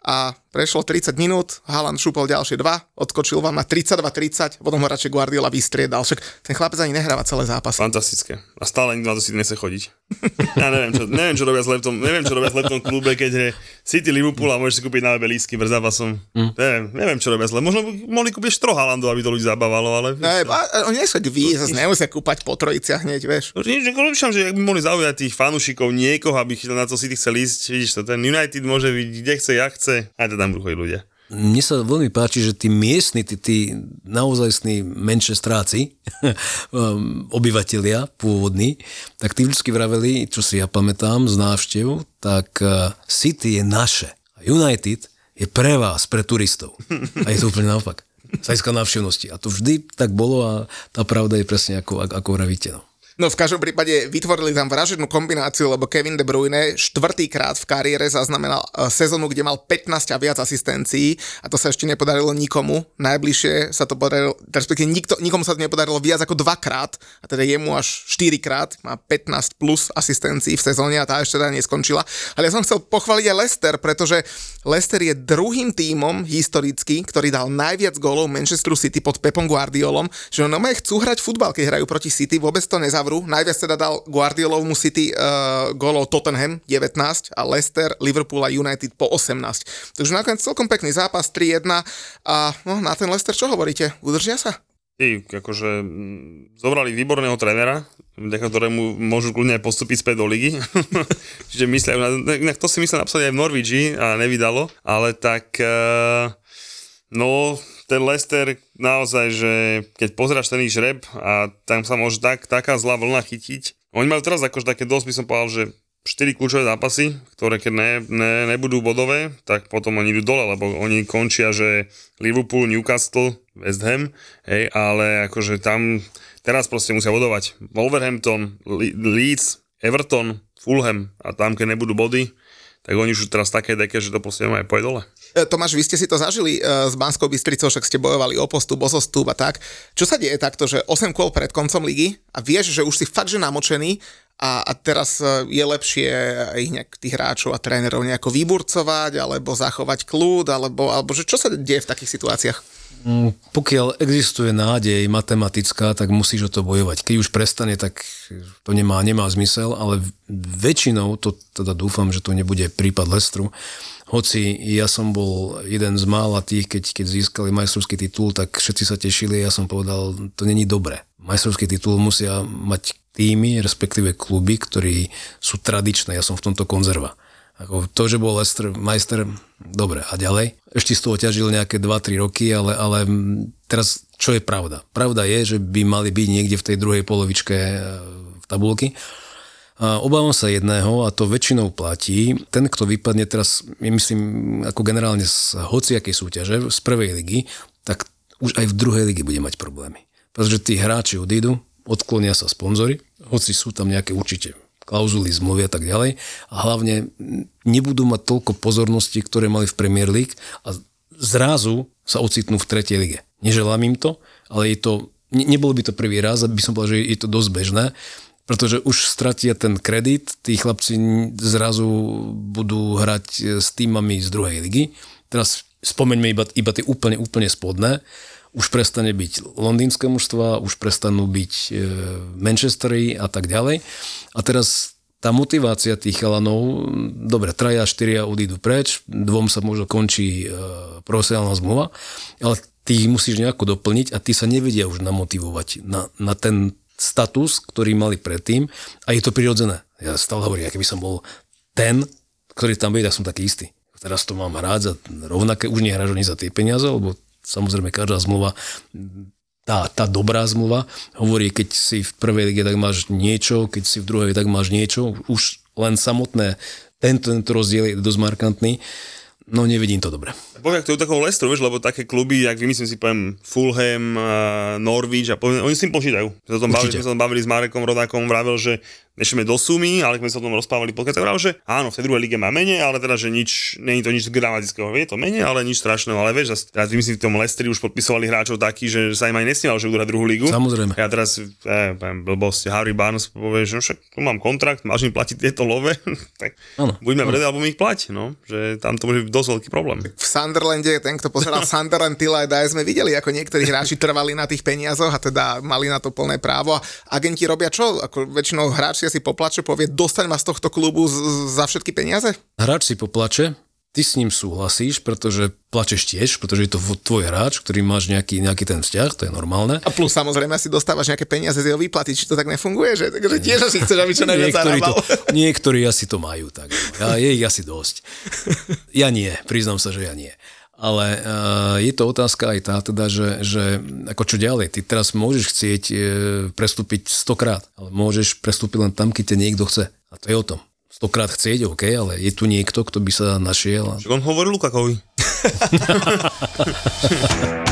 a prešlo 30 minút, Haaland šúpol ďalšie dva, odskočil vám na 32-30, potom ho radšej Guardiola vystriedal. Však ten chlapec ani nehráva celé zápasy. Fantastické. A stále nikto na to si nechce chodiť. Ja neviem, čo, neviem, čo robia zle v tom, neviem, čo robia zle v tom klube, keď je City Liverpool a môžeš si kúpiť na webe lístky pred zápasom. Mm. Neviem, neviem, čo robia zle. Možno by mohli kúpiť štro Haalandu, aby to ľudí zabávalo, ale... Ne, a, oni nie sú vy, zase nemusia kúpať po trojiciach hneď, vieš. No, nič, že ak by mohli zaujať tých fanúšikov niekoho, aby na to City chcel ísť, vidíš to, ten United môže byť, kde chce, ja chce, aj to tam budú ľudia. Mne sa veľmi páči, že tí miestni, tí, tí naozajstní menšestráci, um, obyvatelia pôvodní, tak tí vždy vraveli, čo si ja pamätám z návštev, tak uh, City je naše. A United je pre vás, pre turistov. A je to úplne naopak. Z návštevnosti. A to vždy tak bolo a tá pravda je presne ako, ako vravíte. No. No v každom prípade vytvorili tam vražednú kombináciu, lebo Kevin De Bruyne štvrtýkrát v kariére zaznamenal e, sezónu, kde mal 15 a viac asistencií. A to sa ešte nepodarilo nikomu. Najbližšie sa to podarilo, respektíve nikto, nikomu sa to nepodarilo viac ako dvakrát. A teda jemu až 4 krát má 15 plus asistencií v sezóne a tá ešte teda neskončila. Ale ja som chcel pochváliť aj Leicester, pretože Leicester je druhým tímom historicky, ktorý dal najviac gólov Manchesteru City pod Pepom Guardiolom, že ono chcú hrať futbal, keď hrajú proti City, vôbec to nezavrú Evru. Najviac teda dal Guardiolovmu City uh, golov Tottenham 19 a Leicester, Liverpool a United po 18. Takže nakoniec celkom pekný zápas 3-1 a no, na ten Leicester čo hovoríte? Udržia sa? Ty, akože zobrali výborného trénera, vďaka ktorému môžu kľudne aj postúpiť späť do ligy. Čiže myslia, inak to si myslím napísať aj v Norvíži a nevydalo, ale tak uh, no ten Leicester naozaj, že keď pozráš ten ich žreb a tam sa môže tak, taká zlá vlna chytiť. Oni majú teraz akože také dosť, by som povedal, že 4 kľúčové zápasy, ktoré keď ne, ne, nebudú bodové, tak potom oni idú dole, lebo oni končia, že Liverpool, Newcastle, West Ham, hej, ale akože tam teraz proste musia bodovať. Wolverhampton, Le- Leeds, Everton, Fulham a tam, keď nebudú body, tak oni už teraz také deke, že to proste aj pôjde dole. E, Tomáš, vy ste si to zažili e, s Banskou Bystricou, však ste bojovali o postup, o zostup a tak. Čo sa deje takto, že 8 kôl pred koncom ligy a vieš, že už si fakt, že namočený a, a teraz e, je lepšie ich nejak tých hráčov a trénerov nejako vyburcovať, alebo zachovať kľud, alebo, alebo že čo sa deje v takých situáciách? Mm, pokiaľ existuje nádej matematická, tak musíš o to bojovať. Keď už prestane, tak to nemá, nemá zmysel, ale väčšinou, to teda dúfam, že to nebude prípad Lestru, hoci ja som bol jeden z mála tých, keď, keď získali majstrovský titul, tak všetci sa tešili, ja som povedal, to není dobre. Majstrovský titul musia mať týmy, respektíve kluby, ktorí sú tradičné, ja som v tomto konzerva. Ako to, že bol Lester majster, dobre, a ďalej. Ešte z toho ťažil nejaké 2-3 roky, ale, ale teraz čo je pravda? Pravda je, že by mali byť niekde v tej druhej polovičke e, v tabulky a obávam sa jedného, a to väčšinou platí, ten, kto vypadne teraz, myslím, ako generálne z hociakej súťaže, z prvej ligy, tak už aj v druhej ligy bude mať problémy. Pretože tí hráči odídu, odklonia sa sponzory, hoci sú tam nejaké určite klauzuly, zmluvy a tak ďalej. A hlavne nebudú mať toľko pozornosti, ktoré mali v Premier League a zrazu sa ocitnú v tretej lige. Neželám im to, ale je to, nebolo by to prvý raz, aby som povedal, že je to dosť bežné pretože už stratia ten kredit, tí chlapci zrazu budú hrať s týmami z druhej ligy. Teraz spomeňme iba, iba tie úplne, úplne spodné. Už prestane byť londýnske mužstva, už prestanú byť e, Manchestery a tak ďalej. A teraz tá motivácia tých chalanov, dobre, traja, štyria odídu preč, dvom sa možno končí e, profesionálna zmluva, ale ty ich musíš nejako doplniť a ty sa nevedia už namotivovať na, na ten status, ktorý mali predtým a je to prirodzené. Ja stále hovorím, keby som bol ten, ktorý tam bude, tak som taký istý. Teraz to mám hrať za rovnaké, už nehráš ani za tie peniaze, lebo samozrejme každá zmluva tá, tá dobrá zmluva hovorí, keď si v prvej lige, tak máš niečo, keď si v druhej, tak máš niečo. Už len samotné, tento, tento rozdiel je dosť markantný. No nevidím to dobre. Poviem, to je takého Leicester, vieš, lebo také kluby, jak vymyslím si, poviem Fulham, Norwich a poviem, oni si im počítajú. My sa, tom bavili, sme sa tom bavili s Marekom Rodákom, vravel, že nešeme do sumy, ale keď sme sa o tom rozprávali podcast, tak vravel, že áno, v tej druhej lige má menej, ale teda, že nič, nie je to nič dramatického, je to menej, ale nič strašného, ale vieš, teraz vymyslím, v tom Leicesteri už podpisovali hráčov taký, že sa im aj nesníval, že budú druhú ligu. Samozrejme. Ja teraz, ja, poviem, blbosť, Harry Barnes povie, že no však tu mám kontrakt, máš mi platiť tieto love, tak ano. buďme vrede, alebo mi ich plať, no, že tam to môže byť dosť veľký problém. V Sunderlande, ten, kto pozeral Sunderland Tila aj sme videli, ako niektorí hráči trvali na tých peniazoch a teda mali na to plné právo. A agenti robia čo? Ako väčšinou hráč si poplače, povie, dostaň ma z tohto klubu z, za všetky peniaze? Hráč si poplače, ty s ním súhlasíš, pretože plačeš tiež, pretože je to tvoj hráč, ktorý máš nejaký, nejaký ten vzťah, to je normálne. A plus samozrejme si dostávaš nejaké peniaze z jeho výplaty, či to tak nefunguje, že, že tiež asi chceš, aby čo najviac niektorí, to, niektorí asi to majú tak. Ja, je ich asi dosť. Ja nie, priznám sa, že ja nie. Ale uh, je to otázka aj tá, teda, že, že ako čo ďalej. Ty teraz môžeš chcieť uh, prestúpiť stokrát, ale môžeš prestúpiť len tam, keď ťa niekto chce. A to je o tom. Stokrát chcieť, OK, ale je tu niekto, kto by sa našiel. A... on hovorí Lukakovi.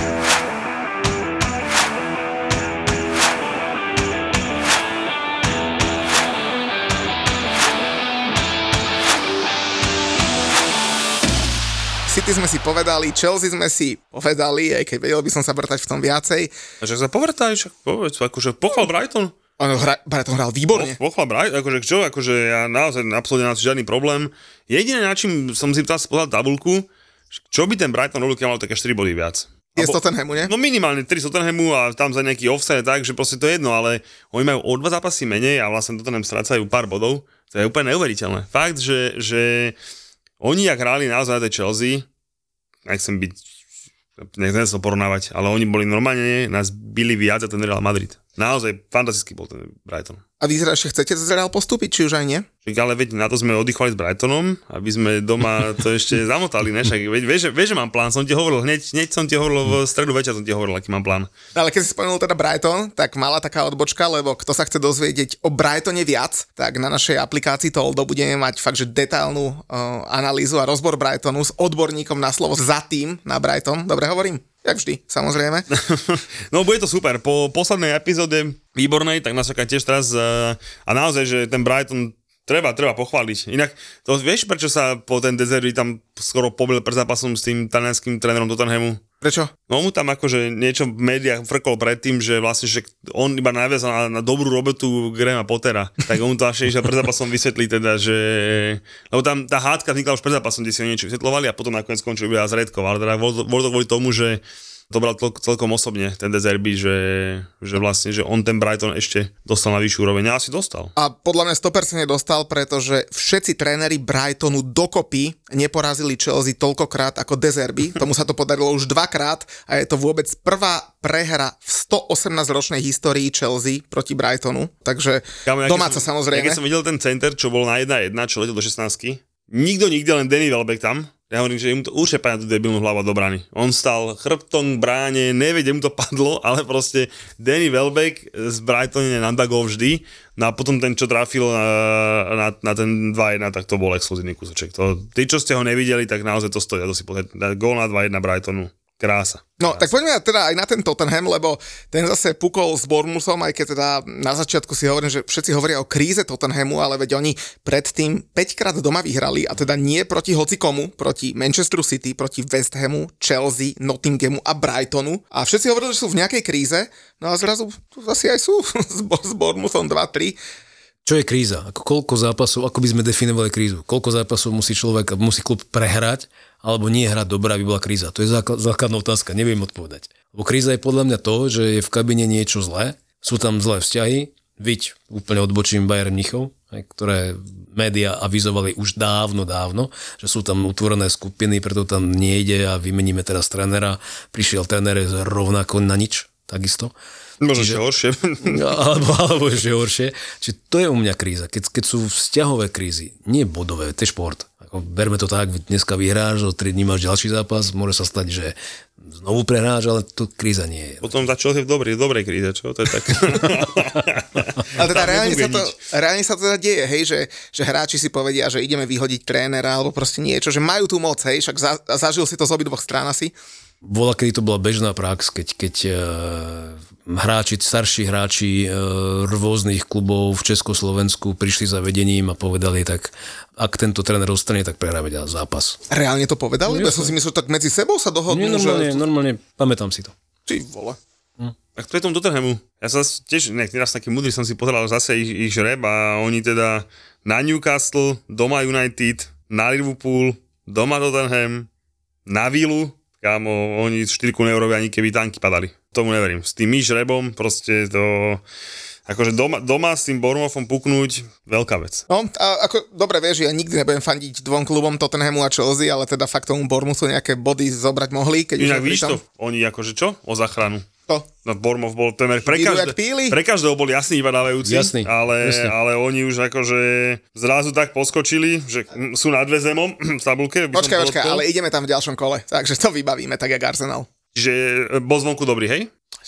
City sme si povedali, Chelsea sme si povedali, aj keď vedel by som sa vrtať v tom viacej. A že sa povrtaj, však povedz, akože pochval Brighton. Áno, hra, Brighton hral výborne. Po, pochval Brighton, akože čo, akože ja naozaj absolútne na žiadny problém. Jediné, na čím som si teraz povedal tabulku, čo by ten Brighton robil, keď mal také 4 body viac. Je z Tottenhamu, nie? No minimálne 3 z Tottenhamu a tam za nejaký offset, tak, že proste to je jedno, ale oni majú o dva zápasy menej a vlastne Tottenham strácajú pár bodov. To je úplne neuveriteľné. Fakt, že, že oni, ak hrali naozaj na tej Chelsea, nechcem byť, nechcem sa porovnávať, ale oni boli normálne, nás byli viac a ten Real Madrid. Naozaj fantastický bol ten Brighton. A vy teda ešte chcete z Real postúpiť, či už aj nie? Ale veď na to sme oddychovali s Brightonom, aby sme doma to ešte zamotali, ne? Však veď, vieš, vieš, že mám plán, som ti hovoril, hneď, hneď som ti hovoril, v stredu večer som ti hovoril, aký mám plán. Ale keď si spomenul teda Brighton, tak mala taká odbočka, lebo kto sa chce dozvedieť o Brightone viac, tak na našej aplikácii Toldo budeme mať fakt, že detailnú uh, analýzu a rozbor Brightonu s odborníkom na slovo za tým na Brighton. Dobre hovorím? Jak vždy, samozrejme. no bude to super. Po poslednej epizóde výbornej, tak nás čaká tiež teraz uh, a naozaj, že ten Brighton treba, treba pochváliť. Inak, to vieš, prečo sa po ten Dezervi tam skoro pobil pred zápasom s tým talianským trénerom Tottenhamu? Prečo? No mu tam akože niečo v médiách frkol predtým, že vlastne, že on iba naviazal na, na dobrú robotu Grahama Pottera. Tak on to až išiel pred zápasom vysvetlí teda, že... Lebo tam tá hádka vznikla už pred zápasom, kde si niečo vysvetlovali a potom nakoniec skončili iba z Redkov. Ale teda bolo to kvôli tomu, že to bral celkom osobne, ten Dezerby, že, že vlastne, že on ten Brighton ešte dostal na vyššiu úroveň. A asi dostal. A podľa mňa 100% dostal, pretože všetci tréneri Brightonu dokopy neporazili Chelsea toľkokrát ako Dezerby. Tomu sa to podarilo už dvakrát a je to vôbec prvá prehra v 118-ročnej histórii Chelsea proti Brightonu. Takže Kamu, domáca som, samozrejme. Ja keď som videl ten center, čo bol na 1-1, čo letel do 16 nikto nikde, len Danny Welbeck tam ja hovorím, že im to určite padne tú debilnú hlavu do brany. On stal chrbtom bráne, nevie, kde mu to padlo, ale proste Danny Welbeck z Brightonu nadagol vždy. No a potom ten, čo trafil na, na, na ten 2-1, tak to bol exkluzívny kúsoček. To, tí, čo ste ho nevideli, tak naozaj to stojí. To si pozrieť. Gól na 2-1 Brightonu. Krása. No, tak poďme teda aj na ten Tottenham, lebo ten zase pukol s Bournemouthom, aj keď teda na začiatku si hovorím, že všetci hovoria o kríze Tottenhamu, ale veď oni predtým 5 krát doma vyhrali a teda nie proti hocikomu, proti Manchesteru City, proti West Hamu, Chelsea, Nottinghamu a Brightonu. A všetci hovorili, že sú v nejakej kríze, no a zrazu tu zase aj sú s Bournemouthom 2-3 čo je kríza? Ako koľko zápasov, ako by sme definovali krízu? Koľko zápasov musí človek, musí klub prehrať, alebo nie hrať dobrá, aby bola kríza? To je základ, základná otázka, neviem odpovedať. Lebo kríza je podľa mňa to, že je v kabine niečo zlé, sú tam zlé vzťahy, viď úplne odbočím Bayern Mnichov, ktoré média avizovali už dávno, dávno, že sú tam utvorené skupiny, preto tam nejde a vymeníme teraz trénera. Prišiel tréner rovnako na nič, takisto. Možno ešte horšie. alebo, alebo ešte horšie. Čiže to je u mňa kríza. Keď, keď sú vzťahové krízy, nie bodové, to je šport. Berme to tak, dneska vyhráš, o 3 dní máš ďalší zápas, môže sa stať, že znovu prehráš, ale to kríza nie je. Potom Chelsea v dobrej, dobrej kríze, čo? To je tak... Ale teda reálne sa, to, reálne sa to teda deje, hej, že, že hráči si povedia, že ideme vyhodiť trénera alebo proste niečo, že majú tú moc, hej, však za, zažil si to z obidvoch strán asi. Bola, kedy to bola bežná prax, keď, keď uh, hráči, starší hráči uh, rôznych klubov v Československu prišli za vedením a povedali, tak ak tento tréner ostane, tak prehráme ďalší zápas. Reálne to povedali? No, ja som si myslel, tak medzi sebou sa dohodnú, Nie, normálne, že... normálne, pamätám si to. Ty vole. Tak to je tomu Tottenhamu. Ja sa tiež, ne, teraz taký mudrý som si pozeral zase ich, ich žreb a oni teda na Newcastle, doma United, na Liverpool, doma Tottenham, na Vilu, kámo, oni 4 neurobia ani keby tanky padali. Tomu neverím. S tým žrebom proste to... Akože doma, doma s tým Bormofom puknúť, veľká vec. No, a ako, dobre vieš, ja nikdy nebudem fandiť dvom klubom Tottenhamu a Chelsea, ale teda fakt tomu Bournemouthu nejaké body zobrať mohli, keď Inak víš to, oni akože čo? O záchranu. To. No Bormov bol temer pre, každé, pre každého bol jasný iba dávajúci, Jasný, ale, jasný. ale oni už akože zrazu tak poskočili, že sú nad väzemom v tabulke. Počkaj, počkaj, ale ideme tam v ďalšom kole, takže to vybavíme, tak jak Arsenal. Že e, bol zvonku dobrý, hej?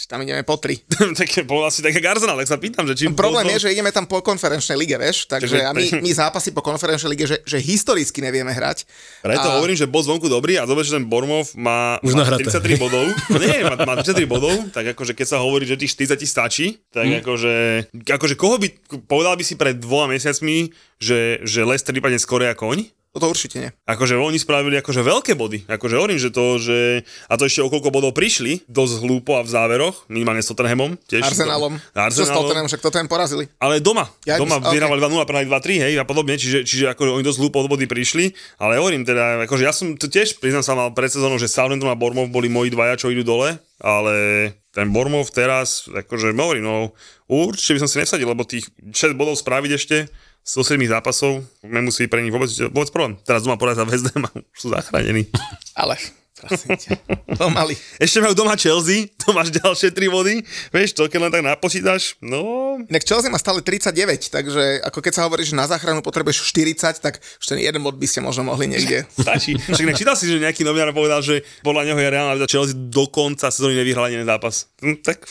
Tam ideme po tri. tak bol asi tak jak Arsenal, tak sa pýtam, že či... Problém bol je, že ideme tam po konferenčnej lige, vieš, takže a my, my zápasy po konferenčnej lige, že, že historicky nevieme hrať. Preto a... hovorím, že bol zvonku dobrý a zober, že ten Bormov má, Už má nahraté. 33 bodov. No nie, má, má 33 bodov, tak akože keď sa hovorí, že tých 40 stačí, tak Hm. hmm. akože, akože koho by, povedal by si pred dvoma mesiacmi, že, že Leicester vypadne skore ako oni? Toto určite nie. Akože oni spravili akože veľké body. Akože hovorím, že to, že... A to ešte o koľko bodov prišli, dosť hlúpo a v záveroch, minimálne s Tottenhamom. Tiež Arsenalom. S Arsenalom. Tottenham, však Tottenham porazili. Ale doma. Ja doma mys- vyhrávali 2-0, prehrali 2-3, hej, a podobne, čiže, čiže ako oni dosť hlúpo od body prišli, ale hovorím teda, akože ja som to tiež, priznám sa, mal pred sezónou, že Southampton a Bormov boli moji dvaja, čo idú dole, ale ten Bormov teraz, akože hovorím, no určite by som si nesadil, lebo tých 6 bodov spraviť ešte z 7 zápasov, nemusí pre nich vôbec, vôbec problém. Teraz doma porazia West Ham a už sú zachránení. Ale, prosím pomaly. Ešte majú doma Chelsea, to máš ďalšie 3 body, vieš, to keď len tak napočítaš, no, Inak Chelsea má stále 39, takže ako keď sa hovorí, že na záchranu potrebuješ 40, tak už ten jeden bod by ste možno mohli niekde. Stačí. Však nečítal si, že nejaký novinár povedal, že podľa neho je reálne, že Chelsea do konca sezóny nevyhrala jeden zápas. Hm, tak,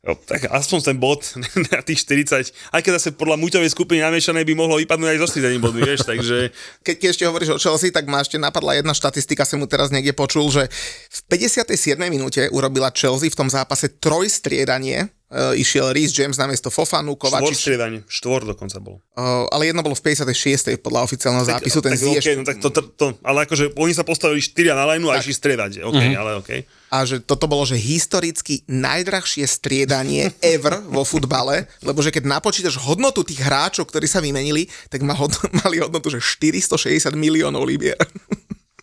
jo, tak aspoň ten bod na tých 40, aj keď zase podľa muťovej skupiny namiešanej by mohlo vypadnúť aj zo 40 bodmi, vieš, takže Keď, keď ešte hovoríš o Chelsea, tak ma ešte napadla jedna štatistika, som mu teraz niekde počul, že v 57. minúte urobila Chelsea v tom zápase trojstriedanie. Uh, išiel Rhys James namiesto Fofanu, štvor Kovačič, striedanie, štvor dokonca bol. uh, ale jedno bolo v 56. podľa oficiálneho zápisu, ten tak, Ziyech okay, no, tak to, to, to, ale akože oni sa postavili 4 na lineu a išli striedať, OK, Mhm. mm-hmm. ale OK. A že toto bolo, že historicky najdrahšie striedanie ever vo futbale, lebo že keď napočítaš hodnotu tých hráčov, ktorí sa vymenili, tak ma hod- mali hodnotu, že 460 miliónov libier.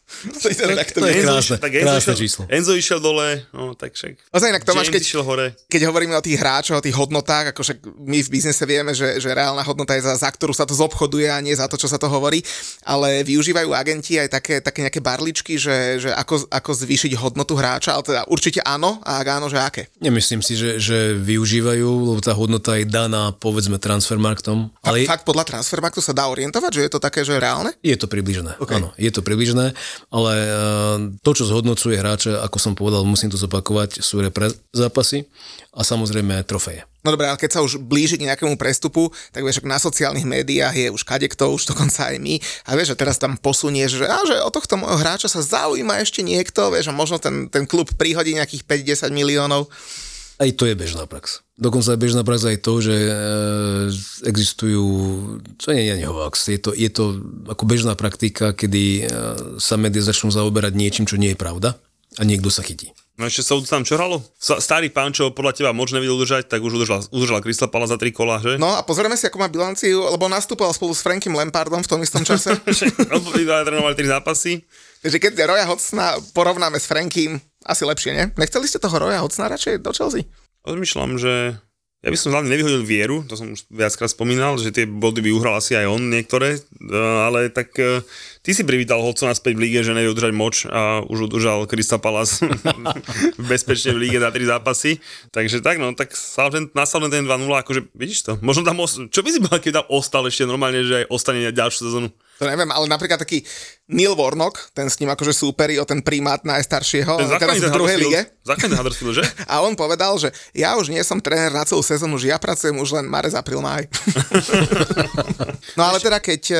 to je teda takto to je krásne, tak Enzo krásne išiel, číslo. Enzo išiel dole, no tak však. Ozaj, inak Tomáš, keď, išiel hore. keď hovoríme o tých hráčoch, o tých hodnotách, ako však my v biznise vieme, že, že reálna hodnota je za, za ktorú sa to zobchoduje a nie za to, čo sa to hovorí, ale využívajú agenti aj také, také nejaké barličky, že, že ako, ako zvýšiť hodnotu hráča, ale teda určite áno, a ak áno, že aké. Nemyslím si, že, že využívajú, lebo tá hodnota je daná, povedzme, transfermarktom. Ale... Ale Fakt podľa Transfermarktu sa dá orientovať, že je to také, že reálne? je to približné. Okay. Áno, je to približné, ale eh, to, čo zhodnocuje hráča, ako som povedal, musím to zopakovať, sú repre zápasy a samozrejme trofeje. No dobré, ale keď sa už blíži k nejakému prestupu, tak vieš, na sociálnych médiách je už kadekto, už dokonca aj my. A vieš, že teraz tam posunieš, že, á, že o tohto môjho hráča sa zaujíma ešte niekto, vieš, a možno ten, ten klub prihodí nejakých 5-10 miliónov. Aj to je bežná prax. Dokonca je bežná prax aj to, že e, existujú, čo nie je hoax, je to, je to ako bežná praktika, kedy e, sa médiá začnú zaoberať niečím, čo nie je pravda a niekto sa chytí. No ešte sa tam čo hralo? Starý pán, čo podľa teba moč nevedel udržať, tak už udržal, udržal Crystal Palace za tri kola, že? No a pozrieme si, ako má bilanciu, lebo nastupoval spolu s Frankim Lampardom v tom istom čase. No, trénovali tri zápasy. Takže keď Roya Hodsona porovnáme s Frankim, asi lepšie, nie? Nechceli ste toho Roja Hocna radšej do Chelsea? Rozmýšľam, že ja by som hlavne nevyhodil vieru, to som už viackrát spomínal, že tie body by uhral asi aj on niektoré, e, ale tak e, ty si privítal Hodcona späť v líge, že nevie udržať moč a už udržal Krista Palas bezpečne v líge na tri zápasy. Takže tak, no, tak nastal ten 2-0, akože vidíš to. Možno tam, os- čo by si bol, keď tam ostal ešte normálne, že aj ostane ďalšiu sezónu? To neviem, ale napríklad taký Neil Warnock, ten s ním akože súperi o ten primát najstaršieho, Ten teraz v druhej lige. Huddersfield, že? A on povedal, že ja už nie som tréner na celú sezónu, že ja pracujem už len marec, apríl, máj. no ale teda keď uh,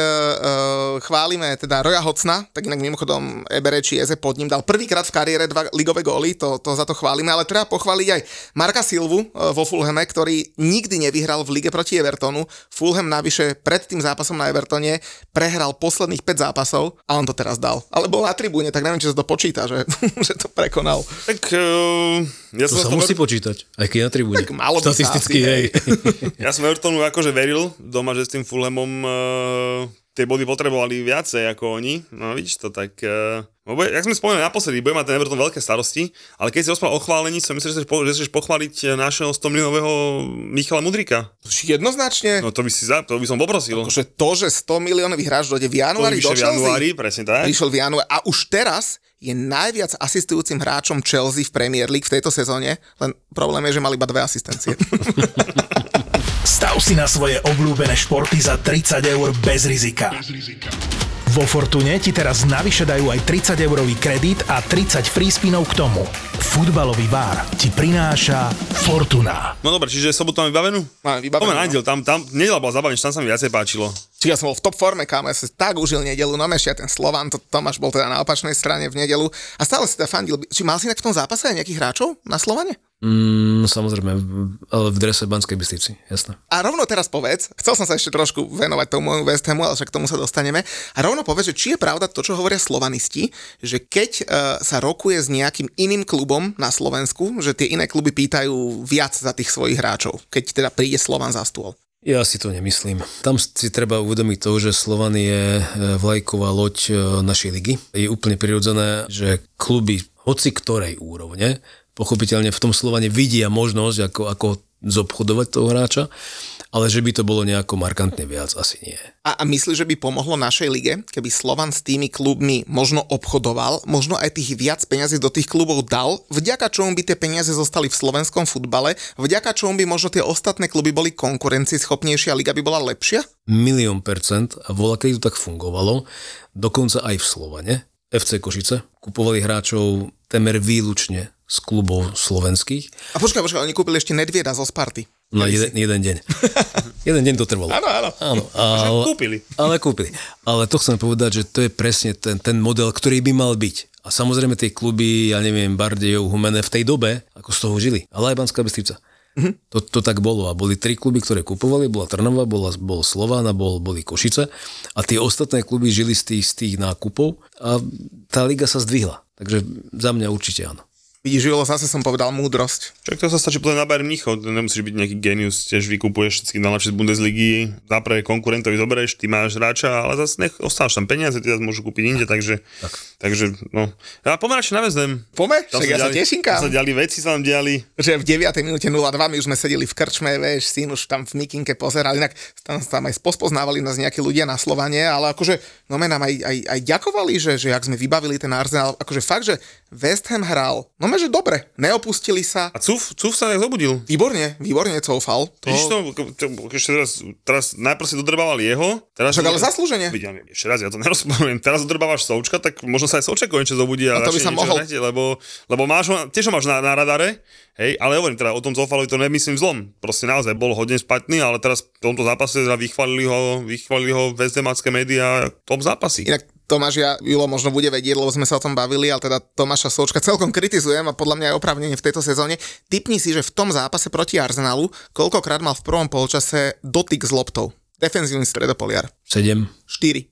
chválime teda Roja Hocna, tak inak mimochodom Ebereči Eze pod ním dal prvýkrát v kariére dva ligové góly, to, to za to chválime, ale treba pochváliť aj Marka Silvu uh, vo Fulhame, ktorý nikdy nevyhral v lige proti Evertonu. Fulham navyše pred tým zápasom na Evertone prehral posledných 5 zápasov a on to teraz dal. Ale bol na tribúne, tak neviem, či sa to počíta, že, že to prekonal. Tak uh, ja To som sa musí počítať, aj keď na tribúne. Tak malo asi, hej. Ja som Evertonu akože veril doma, že s tým Fulhamom uh, tie body potrebovali viacej ako oni. No vidíš to, tak... Uh, bude, jak sme spomínali naposledy, bude mať ten Everton veľké starosti, ale keď si rozprával o chválení, som myslel, že chceš, po- že chceš pochváliť našeho 100 miliónového Michala Mudrika. Jednoznačne, No to by, si za, to by som poprosil. že to, že 100 miliónový hráč dojde v januári do vyššie v Chelsea, januári, presne tak. prišiel v januári a už teraz je najviac asistujúcim hráčom Chelsea v Premier League v tejto sezóne, len problém je, že mal iba dve asistencie. Stav si na svoje obľúbené športy za 30 eur bez rizika. Vo Fortune ti teraz navyše dajú aj 30 eurový kredit a 30 free spinov k tomu. Futbalový bar ti prináša Fortuna. No dobre, čiže sobotu máme vybavenú? Máme vybavenú, Poďme na no. diel, tam, tam, nedela bola zabavenie, tam sa mi viacej páčilo. Či ja som bol v top forme, kámo, ja si tak užil nedelu, no aj ten Slovan, to Tomáš bol teda na opačnej strane v nedelu a stále si teda fandil. Či mal si inak v tom zápase aj nejakých hráčov na Slovane? Mm, samozrejme, ale v drese Banskej Bystrici, jasné. A rovno teraz povedz, chcel som sa ešte trošku venovať tomu West Hamu, ale však k tomu sa dostaneme. A rovno povedz, že či je pravda to, čo hovoria slovanisti, že keď uh, sa rokuje s nejakým iným klubom na Slovensku, že tie iné kluby pýtajú viac za tých svojich hráčov, keď teda príde Slovan za stôl. Ja si to nemyslím. Tam si treba uvedomiť to, že Slovan je e, vlajková loď e, našej ligy. Je úplne prirodzené, že kluby hoci ktorej úrovne, pochopiteľne v tom Slovane vidia možnosť, ako, ako zobchodovať toho hráča, ale že by to bolo nejako markantne viac, asi nie. A, a myslíš, že by pomohlo našej lige, keby Slovan s tými klubmi možno obchodoval, možno aj tých viac peňazí do tých klubov dal, vďaka čomu by tie peniaze zostali v slovenskom futbale, vďaka čomu by možno tie ostatné kluby boli konkurencieschopnejšie a liga by bola lepšia? Milión percent a voľa, keď to tak fungovalo, dokonca aj v Slovane, FC Košice, kupovali hráčov temer výlučne z klubov slovenských A počkaj, počkaj, oni kúpili ešte Nedvieda zo Sparty. na jeden, jeden deň. jeden deň to trvalo. Áno, áno. Áno, ale, kúpili. Ale kúpili. Ale to chcem povedať, že to je presne ten, ten model, ktorý by mal byť. A samozrejme tie kluby, ja neviem, Bardejov, Humene v tej dobe, ako z toho žili. Ale aj Banská Bystrica. Mm-hmm. To, to tak bolo. A boli tri kluby, ktoré kupovali. Bola Trnava, bola, bol Slován a bol, boli Košice. A tie ostatné kluby žili z tých, z tých nákupov a tá liga sa zdvihla. Takže za mňa určite áno. Vidíš, Julo, zase som povedal múdrosť. Čak to sa stačí potom na Bayern Mníchov, to nemusíš byť nejaký genius, tiež vykupuješ všetky najlepšie z Bundesligy, napre konkurentovi zoberieš, ty máš hráča, ale zase nech ostávaš tam peniaze, ty zase môžu kúpiť inde, takže, tak. takže no. Ja pomeráčne naveznem. Pome, Tam však ja sa teším, tam sa diali veci, sa tam diali. Že v 9. minúte 0-2 my už sme sedeli v krčme, vieš, syn už tam v mikinke pozeral, inak tam, tam aj pospoznávali nás nejakí ľudia na Slovanie, ale akože, no nám aj, aj, aj ďakovali, že, že jak sme vybavili ten Arsenal, akože fakt, že West Ham hral, no men, že dobre, neopustili sa, A Cuf, Cuf sa tak zobudil. výborne, výborne coufal, to, Vidíš to, ešte teraz, teraz najprv si dodrbávali jeho, teraz... však ale zaslúžene. Vidím, ešte raz, ja to nerozporujem. Teraz dodrbávaš Součka, tak možno sa aj Součka konečne zobudí a No to by sa mohol. hrať, lebo, lebo máš ho, tiež ho máš na, na radare, hej, ale hovorím teda o tom Zofalovi to nemyslím zlom. Proste naozaj bol hodne spatný, ale teraz v tomto zápase teda vychválili ho, vychválili ho väzdemacké médiá top zápasy. Inak Tomáš, ja, Julo možno bude vedieť, lebo sme sa o tom bavili, ale teda Tomáša Sočka celkom kritizujem a podľa mňa je oprávnenie v tejto sezóne. Typni si, že v tom zápase proti Arsenalu, koľkokrát mal v prvom polčase dotyk s loptou. Defenzívny stredopoliar. 7. 4.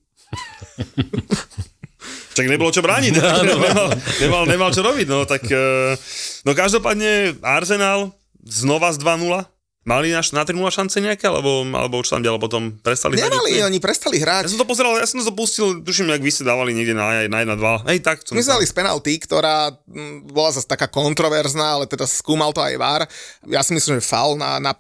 Čak nebolo čo brániť, nemal, nemal, nemal čo robiť, no tak, eh, no každopádne Arsenal znova z 2-0, Mali na, na 3 šance nejaké, alebo, alebo už tam ďalej potom prestali hrať? Nemali, úplne? oni prestali Ja hrať. som to pozeral, ja som to pustil, tuším, jak vy ste dávali niekde na, na 1-2. Hej, tak. My sme dali z penalty, ktorá bola zase taká kontroverzná, ale teda skúmal to aj VAR. Ja si myslím, že faul na, na,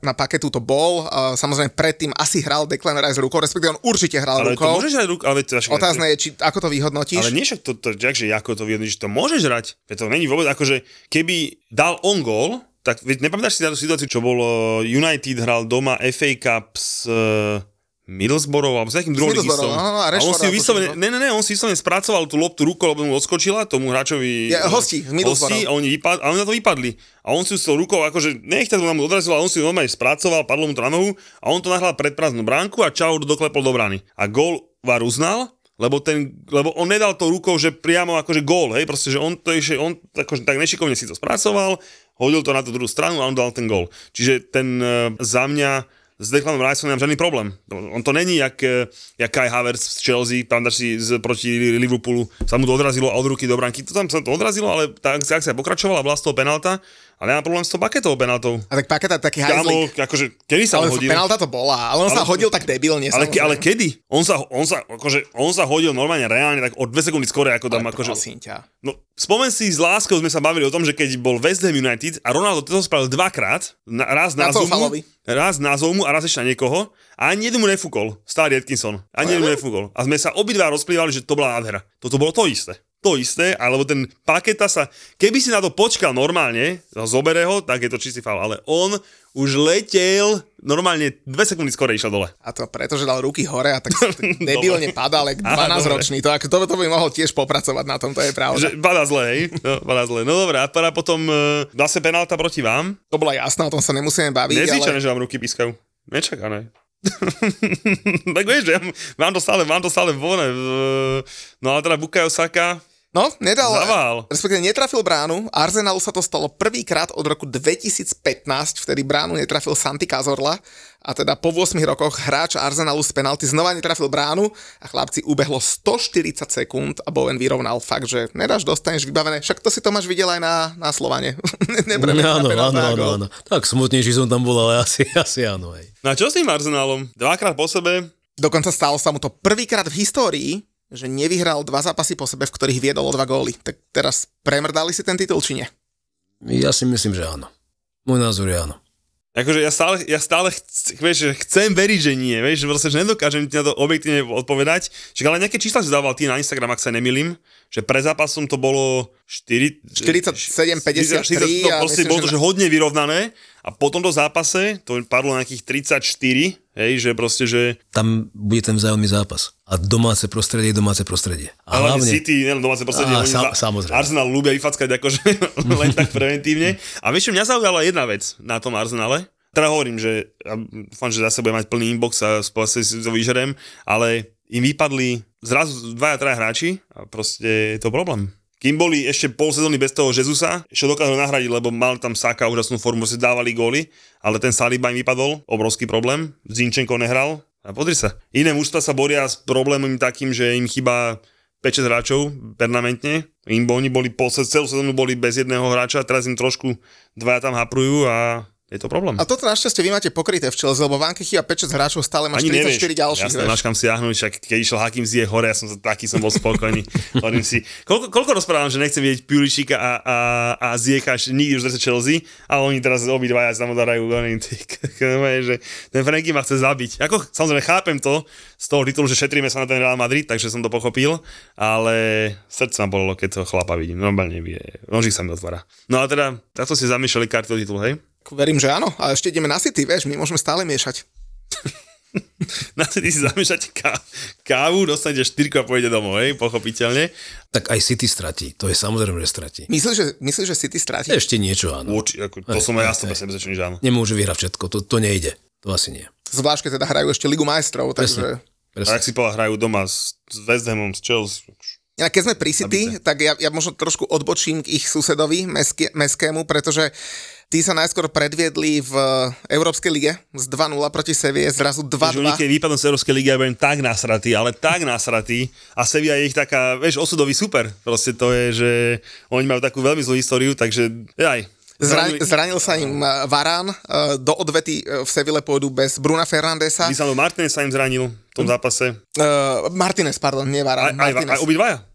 na paketu to bol. Samozrejme predtým asi hral Declan Rice rukou, respektíve on určite hral ale to rukou. môžeš hrať ruku, ale však- Otázne je, či, ako to vyhodnotíš. Ale nie však to, to, to že ako to vyhodnotíš, to môžeš hrať. To není vôbec akože, keby dal on gól, tak nepamätáš si na tú situáciu, čo bolo United hral doma FA Cup s uh, Middlesbrough, alebo s nejakým druhým áno, a a on si vyslovene, ne, ne, ne, on si vyslovene spracoval tú loptu rukou, lebo mu odskočila tomu hráčovi. Ja, eh, hosti, hosti, a oni, vypad, a oni na to vypadli. A on si s tou rukou, akože nech to mu odrazil, ale on si normálne spracoval, padlo mu to na nohu a on to nahral pred prázdnu bránku a čau doklepol do brány. A gól var uznal, lebo, ten, lebo on nedal to rukou, že priamo akože gól, hej, proste, že on to ešte, on akože tak nešikovne si to spracoval, hodil to na tú druhú stranu a on dal ten gól. Čiže ten uh, za mňa s Declanom Riceom nemám žiadny problém. On to není jak, eh, jak Kai Havertz z Chelsea, tam si z, proti Liverpoolu sa mu to odrazilo od ruky do branky. To tam sa to odrazilo, ale tá akcia pokračovala, bola z toho penalta a nemám problém s tou paketovou penaltou. A tak paketa taký hajzlík. akože, kedy sa Ale on hodil? penalta to bola, ale on sa Ale- hodil tak debilne. Ale, ke, ale kedy? On sa, on sa, akože, on sa hodil normálne reálne tak o dve sekundy skôr, ako tam Ale akože... ťa. No, spomen si, s láskou sme sa bavili o tom, že keď bol West Ham United a Ronaldo to spravil dvakrát, na, raz na, Na Falovi. raz na Zomu a raz ešte na niekoho, a ani jeden mu nefúkol, starý Atkinson, ani jeden mu nefúkol. A sme sa obidva rozplývali, že to bola nádhera. Toto bolo to isté. To isté, alebo ten paketa sa, keby si na to počkal normálne, zobere ho, tak je to čistý faul, ale on už letel, normálne dve sekundy skore išiel dole. A to preto, že dal ruky hore a tak debilne padá, ale Aha, 12-ročný. To, to, to by mohol tiež popracovať na tom, to je pravda. Že padá zle, hej? No, padá zle. No dobré, a teda potom e, zase penálta proti vám. To bola jasná, o tom sa nemusíme baviť, Nezvyčajné, ale... že vám ruky pískajú. Nečakané. tak vieš, že ja mám to stále, mám to stále vone. v- No ale teda Bukayo Saka, No, nedal, Zavál. respektíve netrafil bránu. Arsenalu sa to stalo prvýkrát od roku 2015, vtedy bránu netrafil Santi Cazorla a teda po 8 rokoch hráč Arsenalu z penalty znova netrafil bránu a chlapci ubehlo 140 sekúnd a Bowen vyrovnal fakt, že nedáš, dostaneš vybavené. Však to si to máš videl aj na, na Slovane. Nebereme na Áno, áno, áno, áno. Tak smutnejší som tam bol, ale asi, asi áno. Hej. no a čo s tým Arsenálom? Dvakrát po sebe, Dokonca stalo sa mu to prvýkrát v histórii, že nevyhral dva zápasy po sebe, v ktorých viedol o dva góly. Tak teraz premrdali si ten titul, či nie? Ja si myslím, že áno. Môj názor je áno. akože ja stále, ja stále chc, vieš, chcem veriť, že nie, vieš, že proste, že nedokážem ti na to objektívne odpovedať. Čiže ale nejaké čísla si dával ty na Instagram, ak sa nemilím, že pre zápasom to bolo 4, 47, 53 no, a proste myslím, bolo to, že že hodne vyrovnané a po tomto zápase to padlo na nejakých 34, hej, že proste, že Tam bude ten vzájomný zápas. A domáce prostredie je domáce prostredie. A ale hlavne, City, nielen domáce prostredie, oni sa- samozrejme. Arsenal ľúbia vyfackať akože len tak preventívne. A vieš, mňa zaujala jedna vec na tom Arsenale, teda hovorím, že ja dúfam, že zase bude mať plný inbox a spoločne si to vyžerem, ale im vypadli zrazu dvaja, traja hráči a proste je to problém. Kým boli ešte pol sezóny bez toho Jezusa, ešte dokázali nahradiť, lebo mal tam Saka úžasnú formu, si dávali góly, ale ten Saliba im vypadol, obrovský problém, Zinčenko nehral a pozri sa. Iné mužstva sa boria s problémom takým, že im chýba 5-6 hráčov permanentne. Im oni boli po celú sezónu boli bez jedného hráča, teraz im trošku dvaja tam haprujú a je to problém. A toto našťastie vy máte pokryté v Chelsea, lebo v Anke chýba 5-6 hráčov, stále máš 44 ďalších. Jasne, máš kam siahnuť, však keď išiel Hakim Ziyech hore, ja som taký som bol spokojný. Hovorím si, koľko, koľko rozprávam, že nechcem vidieť Pulisica a, a, a ešte nikdy už zase Chelsea a oni teraz obidvaja sa k- že ten Franky ma chce zabiť. Ako, samozrejme, chápem to z toho titulu, že šetríme sa na ten Real Madrid, takže som to pochopil, ale srdce ma bolelo, keď toho chlapa vidím. Normálne vie, nožík sa mi otvára. No a teda, takto si zamýšľali karty o titul, hej? Verím, že áno. A ešte ideme na City, vieš, my môžeme stále miešať. Na ty si zamýšľate ká- kávu, dostanete štyrku a pôjde domov, hej, pochopiteľne. tak aj City stratí. To je samozrejme, že stratí. Myslíš, že, myslíš, že City stráti? Ešte niečo, áno. Urči, ako, to som aj ja 100% presvedčený, že áno. Nemôže vyhrať všetko, to, to nejde. To asi nie. Zvlášť, keď teda hrajú ešte Ligu majstrov, takže... A Presne. ak si povedal, hrajú doma s, s West Hamom, s Chelsea. Inak keď sme pri City, tak ja, ja možno trošku odbočím k ich susedovi, meské, meskému, pretože tí sa najskôr predviedli v Európskej lige z 2-0 proti Sevie, zrazu Že oni 2-2. keď vypadnú z Európskej ligy, ja budem tak nasratý, ale tak nasratý. A Sevilla je ich taká, vieš, osudový super. Proste to je, že oni majú takú veľmi zlú históriu, takže aj, Zranil, zranil sa im eh, Varán, eh, do odvety eh, v Seville pôjdu bez Bruna Fernandesa. Lisandro Martinez sa im zranil v tom zápase. Uh, Martinez, pardon, nie Aj, Varán. aj, Martinez. aj obidvaja?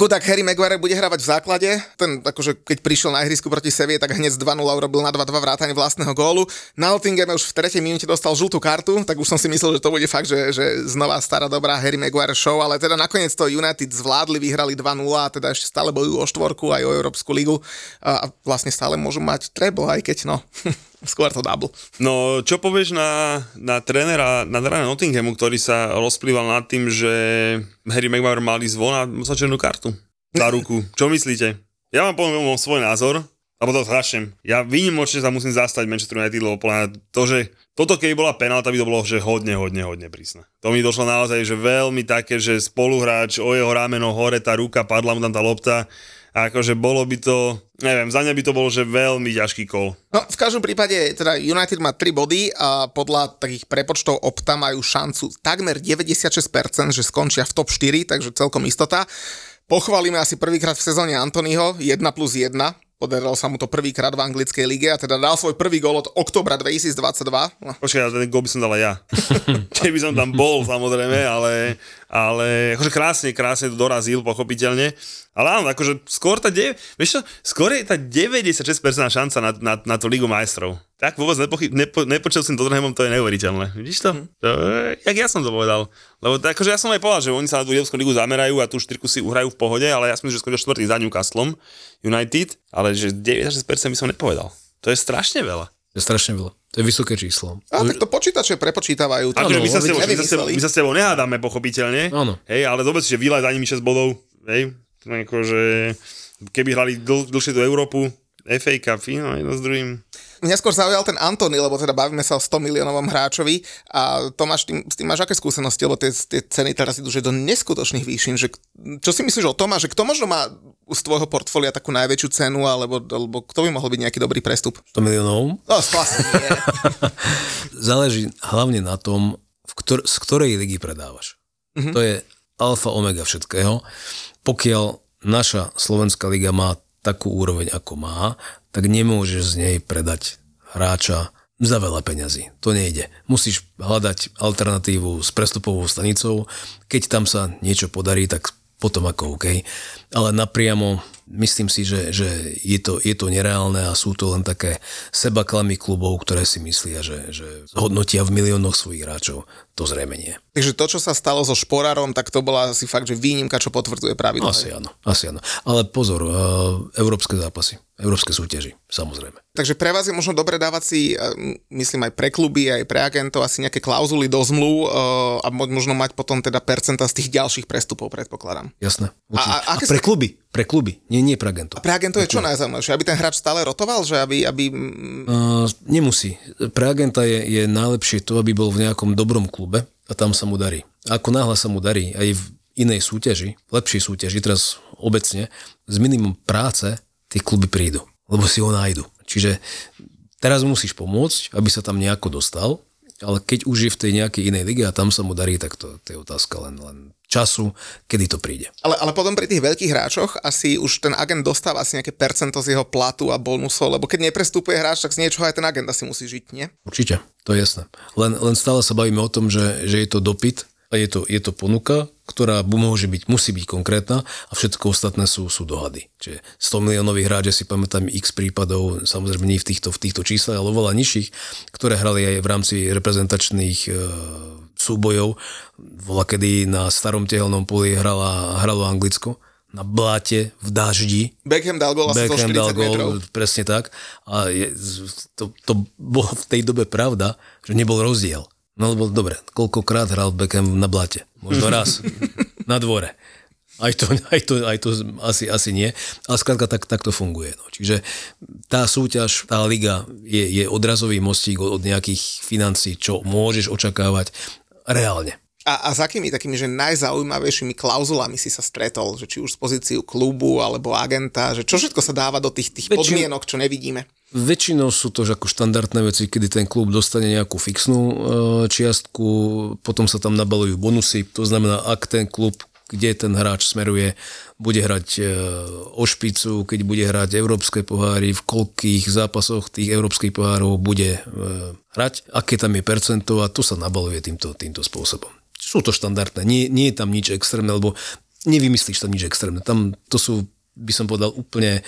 Chudák Harry Maguire bude hravať v základe. Ten, akože keď prišiel na ihrisku proti Sevie, tak hneď z 2-0 urobil na 2-2 vrátanie vlastného gólu. Na Nottinghame už v tretej minúte dostal žltú kartu, tak už som si myslel, že to bude fakt, že, že znova stará dobrá Harry Maguire show, ale teda nakoniec to United zvládli, vyhrali 2-0 a teda ešte stále bojujú o štvorku aj o Európsku ligu a vlastne stále môžu mať treble, aj keď no, skôr to double. No, čo povieš na, na trénera, na trénera Nottinghamu, ktorý sa rozplýval nad tým, že Harry Maguire mal ísť von a musel černú kartu za ruku. Čo myslíte? Ja mám poviem svoj názor, alebo to začnem. Ja výnimočne sa musím zastať Manchester United, lebo podľa to, že toto keby bola penálta, by to bolo že hodne, hodne, hodne prísne. To mi došlo naozaj, že veľmi také, že spoluhráč o jeho rameno hore, tá ruka, padla mu tam tá lopta. A akože bolo by to, neviem, za mňa by to bolo, že veľmi ťažký kol. No, v každom prípade, teda United má 3 body a podľa takých prepočtov Opta majú šancu takmer 96%, že skončia v top 4, takže celkom istota. Pochválime asi prvýkrát v sezóne Antonyho, 1 plus 1, podarilo sa mu to prvýkrát v anglickej lige a teda dal svoj prvý gól od oktobra 2022. No, Počkaj, ten gól by som dal aj ja. Keby som tam bol, samozrejme, ale, ale akože krásne, krásne to dorazil, pochopiteľne. Ale áno, akože skôr tá, de- vieš čo, skôr je tá 96% šanca na, na, na tú Ligu majstrov. Tak vôbec nepochy- nepo, nepočul som Tottenhamom, to je neuveriteľné. Vidíš to? to je, jak ja som to povedal. Lebo tak, akože ja som aj povedal, že oni sa na tú Európsku ligu zamerajú a tú štyrku si uhrajú v pohode, ale ja myslím, že skončia štvrtý za Newcastlom United, ale že 96% by som nepovedal. To je strašne veľa. To je strašne veľa. To je vysoké číslo. a tak to počítače prepočítavajú. to Akože my, sa s tebou, my, sa s tebou, nevymysleli. my sa s tebou nehádame, pochopiteľne. Áno. Hej, ale dobre, že vylaj za nimi 6 bodov. Hej, to je akože, keby hrali dl, dlhšie do Európu, FA Cup, no, jedno s druhým. Mňa skôr zaujal ten Antony, lebo teda bavíme sa o 100 miliónovom hráčovi a Tomáš, tým, s tým máš aké skúsenosti, lebo tie, tie ceny teraz idú že do neskutočných výšin. Že, čo si myslíš o tom a že kto možno má z tvojho portfólia takú najväčšiu cenu, alebo, alebo kto by mohol byť nejaký dobrý prestup? 100 miliónov. No, vlastne nie. Záleží hlavne na tom, v ktor- z ktorej ligy predávaš. Mm-hmm. To je alfa omega všetkého. Pokiaľ naša slovenská liga má takú úroveň, ako má, tak nemôžeš z nej predať hráča za veľa peňazí. To nejde. Musíš hľadať alternatívu s prestupovou stanicou. Keď tam sa niečo podarí, tak potom ako OK. Ale napriamo myslím si, že, že je, to, je to nereálne a sú to len také sebaklamy klubov, ktoré si myslia, že, že hodnotia v miliónoch svojich hráčov. To zrejme nie. Takže to, čo sa stalo so Šporárom, tak to bola asi fakt, že výnimka, čo potvrdzuje pravidlo. Asi áno, asi áno. Ale pozor, uh, európske zápasy, európske súťaži, samozrejme. Takže pre vás je možno dobre dávať si, eh, myslím aj pre kluby, aj pre agentov, asi nejaké klauzuly do zmluv eh, a mo- možno mať potom teda percenta z tých ďalších prestupov, predpokladám. Jasné. A- určite. a A, aké pre kluby, pre kluby, nie, nie pre agentov. A pre agentov je čo najzaujímavejšie? Aby ten hráč stále rotoval? Že aby, aby... Uh, nemusí. Pre agenta je, je najlepšie to, aby bol v nejakom dobrom klube a tam sa mu darí. A ako náhle sa mu darí aj v inej súťaži, lepšej súťaži, teraz obecne, s minimum práce tie kluby prídu, lebo si ho nájdu. Čiže teraz musíš pomôcť, aby sa tam nejako dostal, ale keď už je v tej nejakej inej lige a tam sa mu darí, tak to, to je otázka len, len času, kedy to príde. Ale, ale potom pri tých veľkých hráčoch asi už ten agent dostáva asi nejaké percento z jeho platu a bonusov, lebo keď neprestupuje hráč, tak z niečoho aj ten agent asi musí žiť, nie? Určite, to je jasné. Len, len stále sa bavíme o tom, že, že je to dopyt a je to, je to ponuka, ktorá môže byť, musí byť konkrétna a všetko ostatné sú, sú dohady. Čiže 100 miliónových hráč, ja si pamätám x prípadov, samozrejme nie v týchto, v týchto číslach, ale oveľa nižších, ktoré hrali aj v rámci reprezentačných e, súbojov. Vola, kedy na starom tehelnom poli hrala, hralo Anglicko na bláte, v daždi, Beckham dal gol asi zo Beckham 40 dal metrov. gól, presne tak. A je, to, to bolo v tej dobe pravda, že nebol rozdiel. No lebo dobre, koľkokrát hral Beckham na blate? Možno raz. na dvore. Aj to, aj to, aj to asi, asi nie. Ale skrátka tak, tak to funguje. No. Čiže tá súťaž, tá liga je, je odrazový mostík od, od nejakých financí, čo môžeš očakávať reálne. A, a s akými takými, že najzaujímavejšími klauzulami si sa stretol, že či už z pozíciu klubu alebo agenta, že čo všetko sa dáva do tých, tých Väčšin- podmienok, čo nevidíme? Väčšinou sú to ako štandardné veci, kedy ten klub dostane nejakú fixnú e, čiastku, potom sa tam nabalujú bonusy, to znamená, ak ten klub kde ten hráč smeruje, bude hrať e, o špicu, keď bude hrať európske poháry, v koľkých zápasoch tých európskych pohárov bude e, hrať, aké tam je percento a to sa nabaluje týmto, týmto spôsobom. Sú to štandardné, nie, nie je tam nič extrémne, lebo nevymyslíš tam nič extrémne. Tam to sú, by som povedal, úplne e,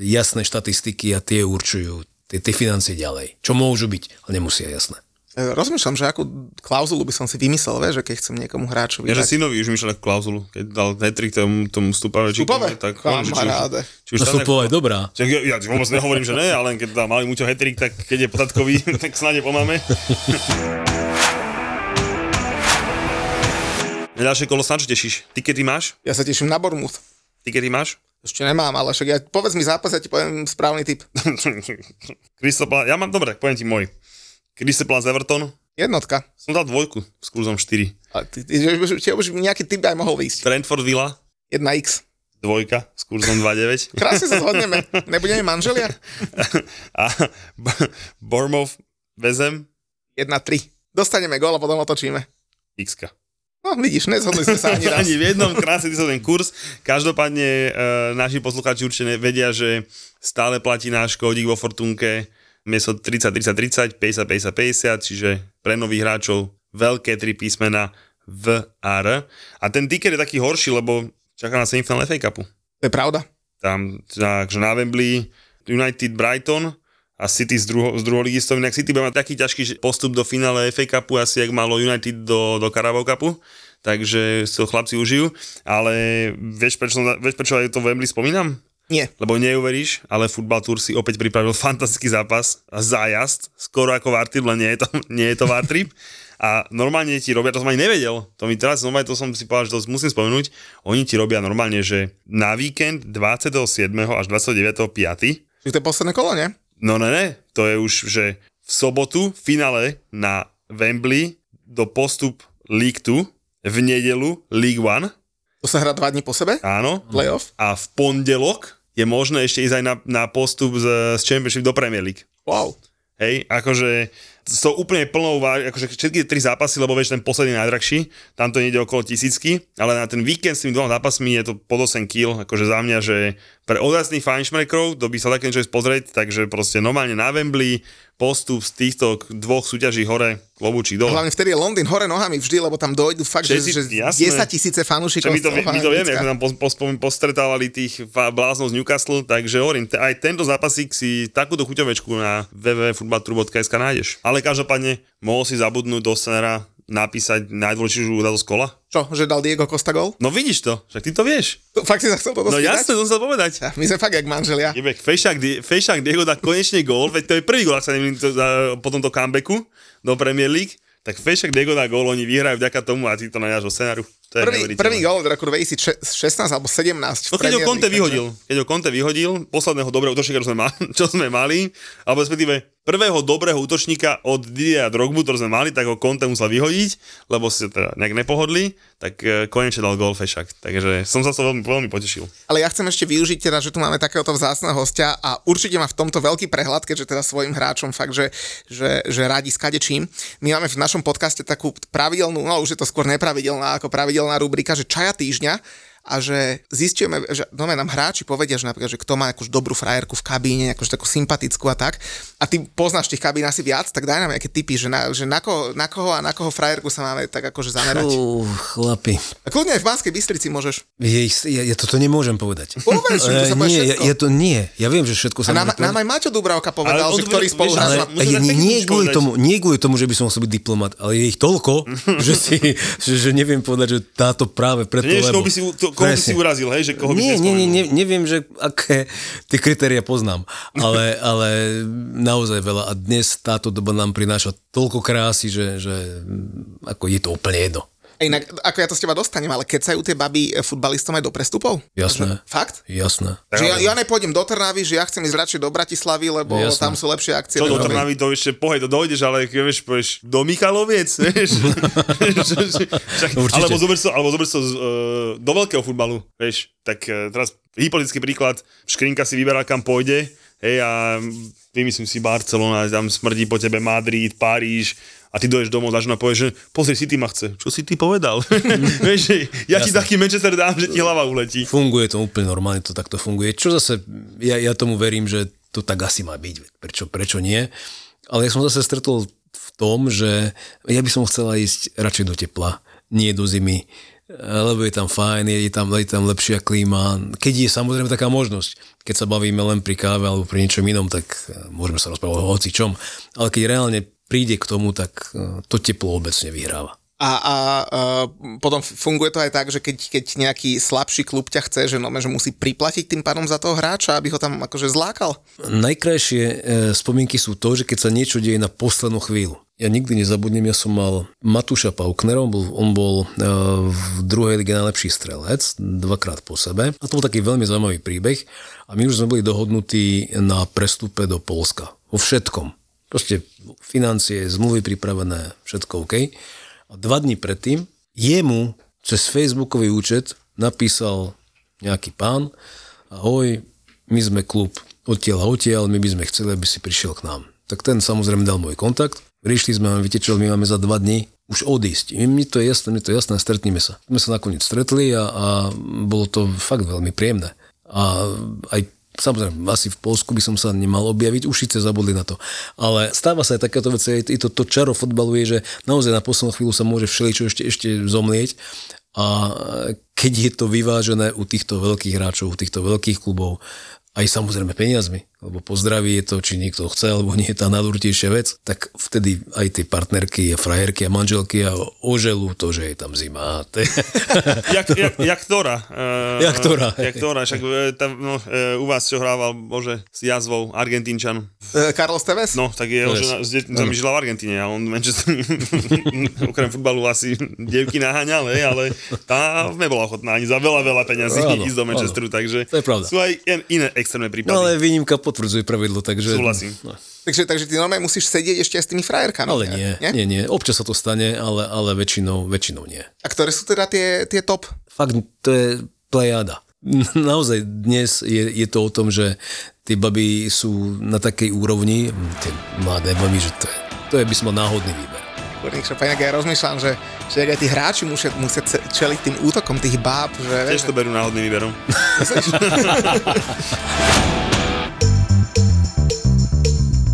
jasné štatistiky a tie určujú tie, tie financie ďalej. Čo môžu byť, ale nemusia, jasné. E, rozmýšľam, že akú klauzulu by som si vymyslel, vieš, že keď chcem niekomu hráčovi Ja, že dať. synovi už myšľal klauzulu, keď dal hetrik tomu, tomu stupavečíku, Stupave? tak hovorím, že či už, či už No Stupova je dobrá. Čak, ja, ja vôbec nehovorím, že ne, ale keď dá malý muťo hetrik, tak keď je podatkový, tak snáď po máme. Na ďalšie kolo sa čo tešíš? Tikety máš? Ja sa teším na Bournemouth. Tikety máš? Ešte nemám, ale však ja, povedz mi zápas, ja ti poviem správny typ. Palace, ja mám dobre, poviem ti môj. Crystal Palace Everton, Jednotka. som dal dvojku s kurzom 4. A ty, ty, že, že už nejaký typ aj mohol výjsť. Trentford Villa, 1x. dvojka s kurzom 2,9. Krásne sa zhodneme. Nebudeme manželia? A B- Bournemouth Vezem, 1-3. Dostaneme gól a potom otočíme. x No vidíš, nezhodli sme sa ani raz. Ani v jednom krásne ty sa ten kurz. Každopádne e, naši poslucháči určite vedia, že stále platí náš kódik vo Fortunke miesto 30, 30, 30, 50, 50, 50, čiže pre nových hráčov veľké tri písmena V R. A ten ticket je taký horší, lebo čaká na semifinál FA Cupu. To je pravda. Tam, takže na Wembley United Brighton a City z, druho, z druholigistom. Inak City bude mať taký ťažký postup do finále FA Cupu, asi jak malo United do, do Carabao Cupu. Takže si to chlapci užijú. Ale vieš prečo, vieš, prečo aj to Wembley spomínam? Nie. Lebo neuveríš, ale Football Tour si opäť pripravil fantastický zápas a zájazd, skoro ako Vartrip, len nie je to, nie je to Vartrip. A normálne ti robia, to som ani nevedel, to mi teraz, normálne to som si povedal, že to musím spomenúť, oni ti robia normálne, že na víkend 27. až 29. 5. Čiže to je posledné kolo, nie? No ne, ne, to je už, že v sobotu v finále na Wembley do postup League 2, v nedelu League 1, To sa hrá dva dní po sebe? áno, Playoff? a v pondelok je možné ešte ísť aj na, na postup z, z Championship do Premier League. Wow. Hej, akože s tou úplne plnou akože všetky tri zápasy, lebo vieš, ten posledný najdrahší, tam to ide okolo tisícky, ale na ten víkend s tými dvoma zápasmi je to pod 8 kg, akože za mňa, že pre odasných fajnšmrekrov, to by sa také niečo pozrieť, takže proste normálne na Wembley, postup z týchto dvoch súťaží hore, klobúčik dole. Hlavne vtedy je Londýn hore nohami vždy, lebo tam dojdu fakt, že, Všetci- že jasné. 10 tisíce fanúšikov. my to, my to vieme, ako tam pos, pos, postretávali tých bláznov z Newcastle, takže hovorím, aj tento zápasík si takúto chuťovečku na www.futbaltru.sk nájdeš. Ale každopádne mohol si zabudnúť do scenera napísať najdôležitejšiu udalosť kola? Čo, že dal Diego Costa gol? No vidíš to, však ty to vieš. To, fakt si sa chcel toto No spýtať? jasne, to chcel povedať. Ja, My sme fakt jak manželia. Jebek, Fejšák, Die- Fejšák Diego dá konečne gól, veď to je prvý gól, ak sa neviem, to, za- po tomto comebacku do Premier League, tak Fejšák Diego dá gól, oni vyhrajú vďaka tomu a ty to nájdeš do scenáru. To Prvý, prvý gol od roku 2016 alebo 17 v No keď ho Conte vyhodil, keď ho Conte vyhodil, posledného dobrého útočníka, čo sme mali, čo sme mali alebo respektíve prvého dobrého útočníka od Didiera Drogbu, ktorý sme mali, tak ho Conte musel vyhodiť, lebo si teda nejak nepohodli, tak e, konečne dal gol Fešak. Takže som sa toho veľmi, veľmi potešil. Ale ja chcem ešte využiť teda, že tu máme takéhoto vzácného hostia a určite má v tomto veľký prehľad, keďže teda svojim hráčom fakt, že, že, že radi skade čím. My máme v našom podcaste takú pravidelnú, no už je to skôr nepravidelná, ako pravidelná rubrika, že čaja týždňa a že zistíme, že no nám hráči povedia, že napríklad, že kto má akože dobrú frajerku v kabíne, akože takú sympatickú a tak. A ty poznáš tých kabín asi viac, tak daj nám nejaké tipy, že na, že na, koho, na koho a na koho frajerku sa máme tak akože zamerať. Uh, chlapi. A kľudne aj v Banskej Bystrici môžeš. Je, ja, ja toto nemôžem povedať. Povedz, že to sa Eh, nie, ja, ja to nie. Ja viem, že všetko A sa nám, môže povedať. nám aj Maťo Dubravka povedal, Ale že to ktorý spolu ale-. Ale nie, kvôli tomu, nie kvôli tomu, že by som musel byť diplomat, ale je ich toľko, že, si, že, že neviem povedať, že táto práve preto, lebo... by si, to, koho by si urazil, hej, že koho by Nie, si nie, nie, neviem, že aké tie kritéria poznám, ale, ale naozaj veľa. A dnes táto doba nám prináša toľko krásy, že, že mm, ako je to úplne jedno. Inak, ako ja to z teba dostanem, ale kecajú tie baby e, futbalistom aj do prestupov? Jasné. Fakt? Jasné. Že ja, ja nepôjdem do Trnavy, že ja chcem ísť radšej do Bratislavy, lebo Jasné. tam sú lepšie akcie. Čo do Trnavy, to ešte pohej, to dojdeš, ale keď vieš, povieš, do Michaloviec, vieš. Však, alebo zober sa, alebo zober sa uh, do veľkého futbalu, vieš. Tak uh, teraz hypotetický príklad, Škrinka si vyberá, kam pôjde, hej, a vymyslím si Barcelona, tam smrdí po tebe Madrid, Paríž, a ty doješ domov, dáš na povieš, že pozri, si ty ma chce. Čo si ty povedal? Vieš, ja ti taký Manchester dám, že ti hlava uletí. Funguje to úplne normálne, to takto funguje. Čo zase, ja, ja tomu verím, že to tak asi má byť. Prečo, prečo nie? Ale ja som zase stretol v tom, že ja by som chcela ísť radšej do tepla, nie do zimy lebo je tam fajn, je tam, je tam lepšia klíma. Keď je samozrejme taká možnosť, keď sa bavíme len pri káve alebo pri niečom inom, tak môžeme sa rozprávať o hoci čom. Ale keď reálne príde k tomu, tak eh, to teplo obecne vyhráva. A, a, a potom funguje to aj tak, že keď, keď nejaký slabší klub ťa chce, že, no, že musí priplatiť tým pádom za toho hráča, aby ho tam akože zlákal? Najkrajšie e, spomienky sú to, že keď sa niečo deje na poslednú chvíľu. Ja nikdy nezabudnem, ja som mal Matúša Pauknera, on bol, on bol e, v druhej lige najlepší strelec, dvakrát po sebe. A to bol taký veľmi zaujímavý príbeh. A my už sme boli dohodnutí na prestupe do Polska. Vo všetkom. Proste financie, zmluvy pripravené, všetko OK. A dva dní predtým jemu cez Facebookový účet napísal nejaký pán, ahoj, my sme klub odtiaľ a odtiaľ, my by sme chceli, aby si prišiel k nám. Tak ten samozrejme dal môj kontakt Prišli sme, čo, my máme za dva dní už odísť. Mi to je jasné, mi to je jasné, stretneme sa. My sa nakoniec stretli a, a bolo to fakt veľmi príjemné. A aj Samozrejme, asi v Polsku by som sa nemal objaviť, už síce zabudli na to. Ale stáva sa aj takéto veci, aj to, to čaro fotbalu je, že naozaj na poslednú chvíľu sa môže všeličo ešte, ešte zomlieť a keď je to vyvážené u týchto veľkých hráčov, u týchto veľkých klubov, aj samozrejme peniazmi, lebo po zdraví je to, či niekto chce, alebo nie je tá najdôležitejšia vec, tak vtedy aj tie partnerky a frajerky a manželky a oželú to, že je tam zima. jak, jak, jak ktorá? Uh, jak ktorá. Jak ktorá, však e, tam, no, uh, u vás čo hrával, bože, s jazvou, Argentínčan. Carlos Tevez? No, tak jeho žena s deťmi žila v Argentíne a on Manchester, okrem futbalu asi devky naháňal, ale tá nebola ochotná ani za veľa, veľa peňazí ísť do Manchesteru, takže to je pravda. sú aj iné extrémne prípady. No ale výnimka potvrdzuje pravidlo, takže... Súhlasím. No. Takže, takže ty normálne musíš sedieť ešte aj s tými frajerkami. Ale nie, nie, nie, nie. Občas sa to stane, ale, ale väčšinou, väčšinou nie. A ktoré sú teda tie, tie top? Fakt, to je plejada. Naozaj dnes je, je to o tom, že tie baby sú na takej úrovni, tie mladé baby, že to je, to je by som mal náhodný výber. Kurník Šopaňák, ja rozmýšľam, že, že aj tí hráči musia, musia čeliť tým útokom tých báb. Že, Tiež to berú náhodným výberom.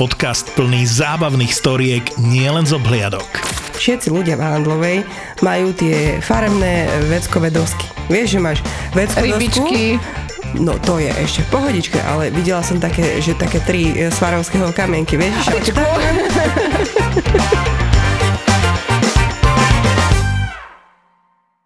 Podcast plný zábavných storiek nielen z obhliadok. Všetci ľudia v Handlovej majú tie farebné veckové dosky. Vieš, že máš veckové Rybičky. No to je ešte v pohodičke, ale videla som také, že také tri svarovského kamienky, vieš? Že...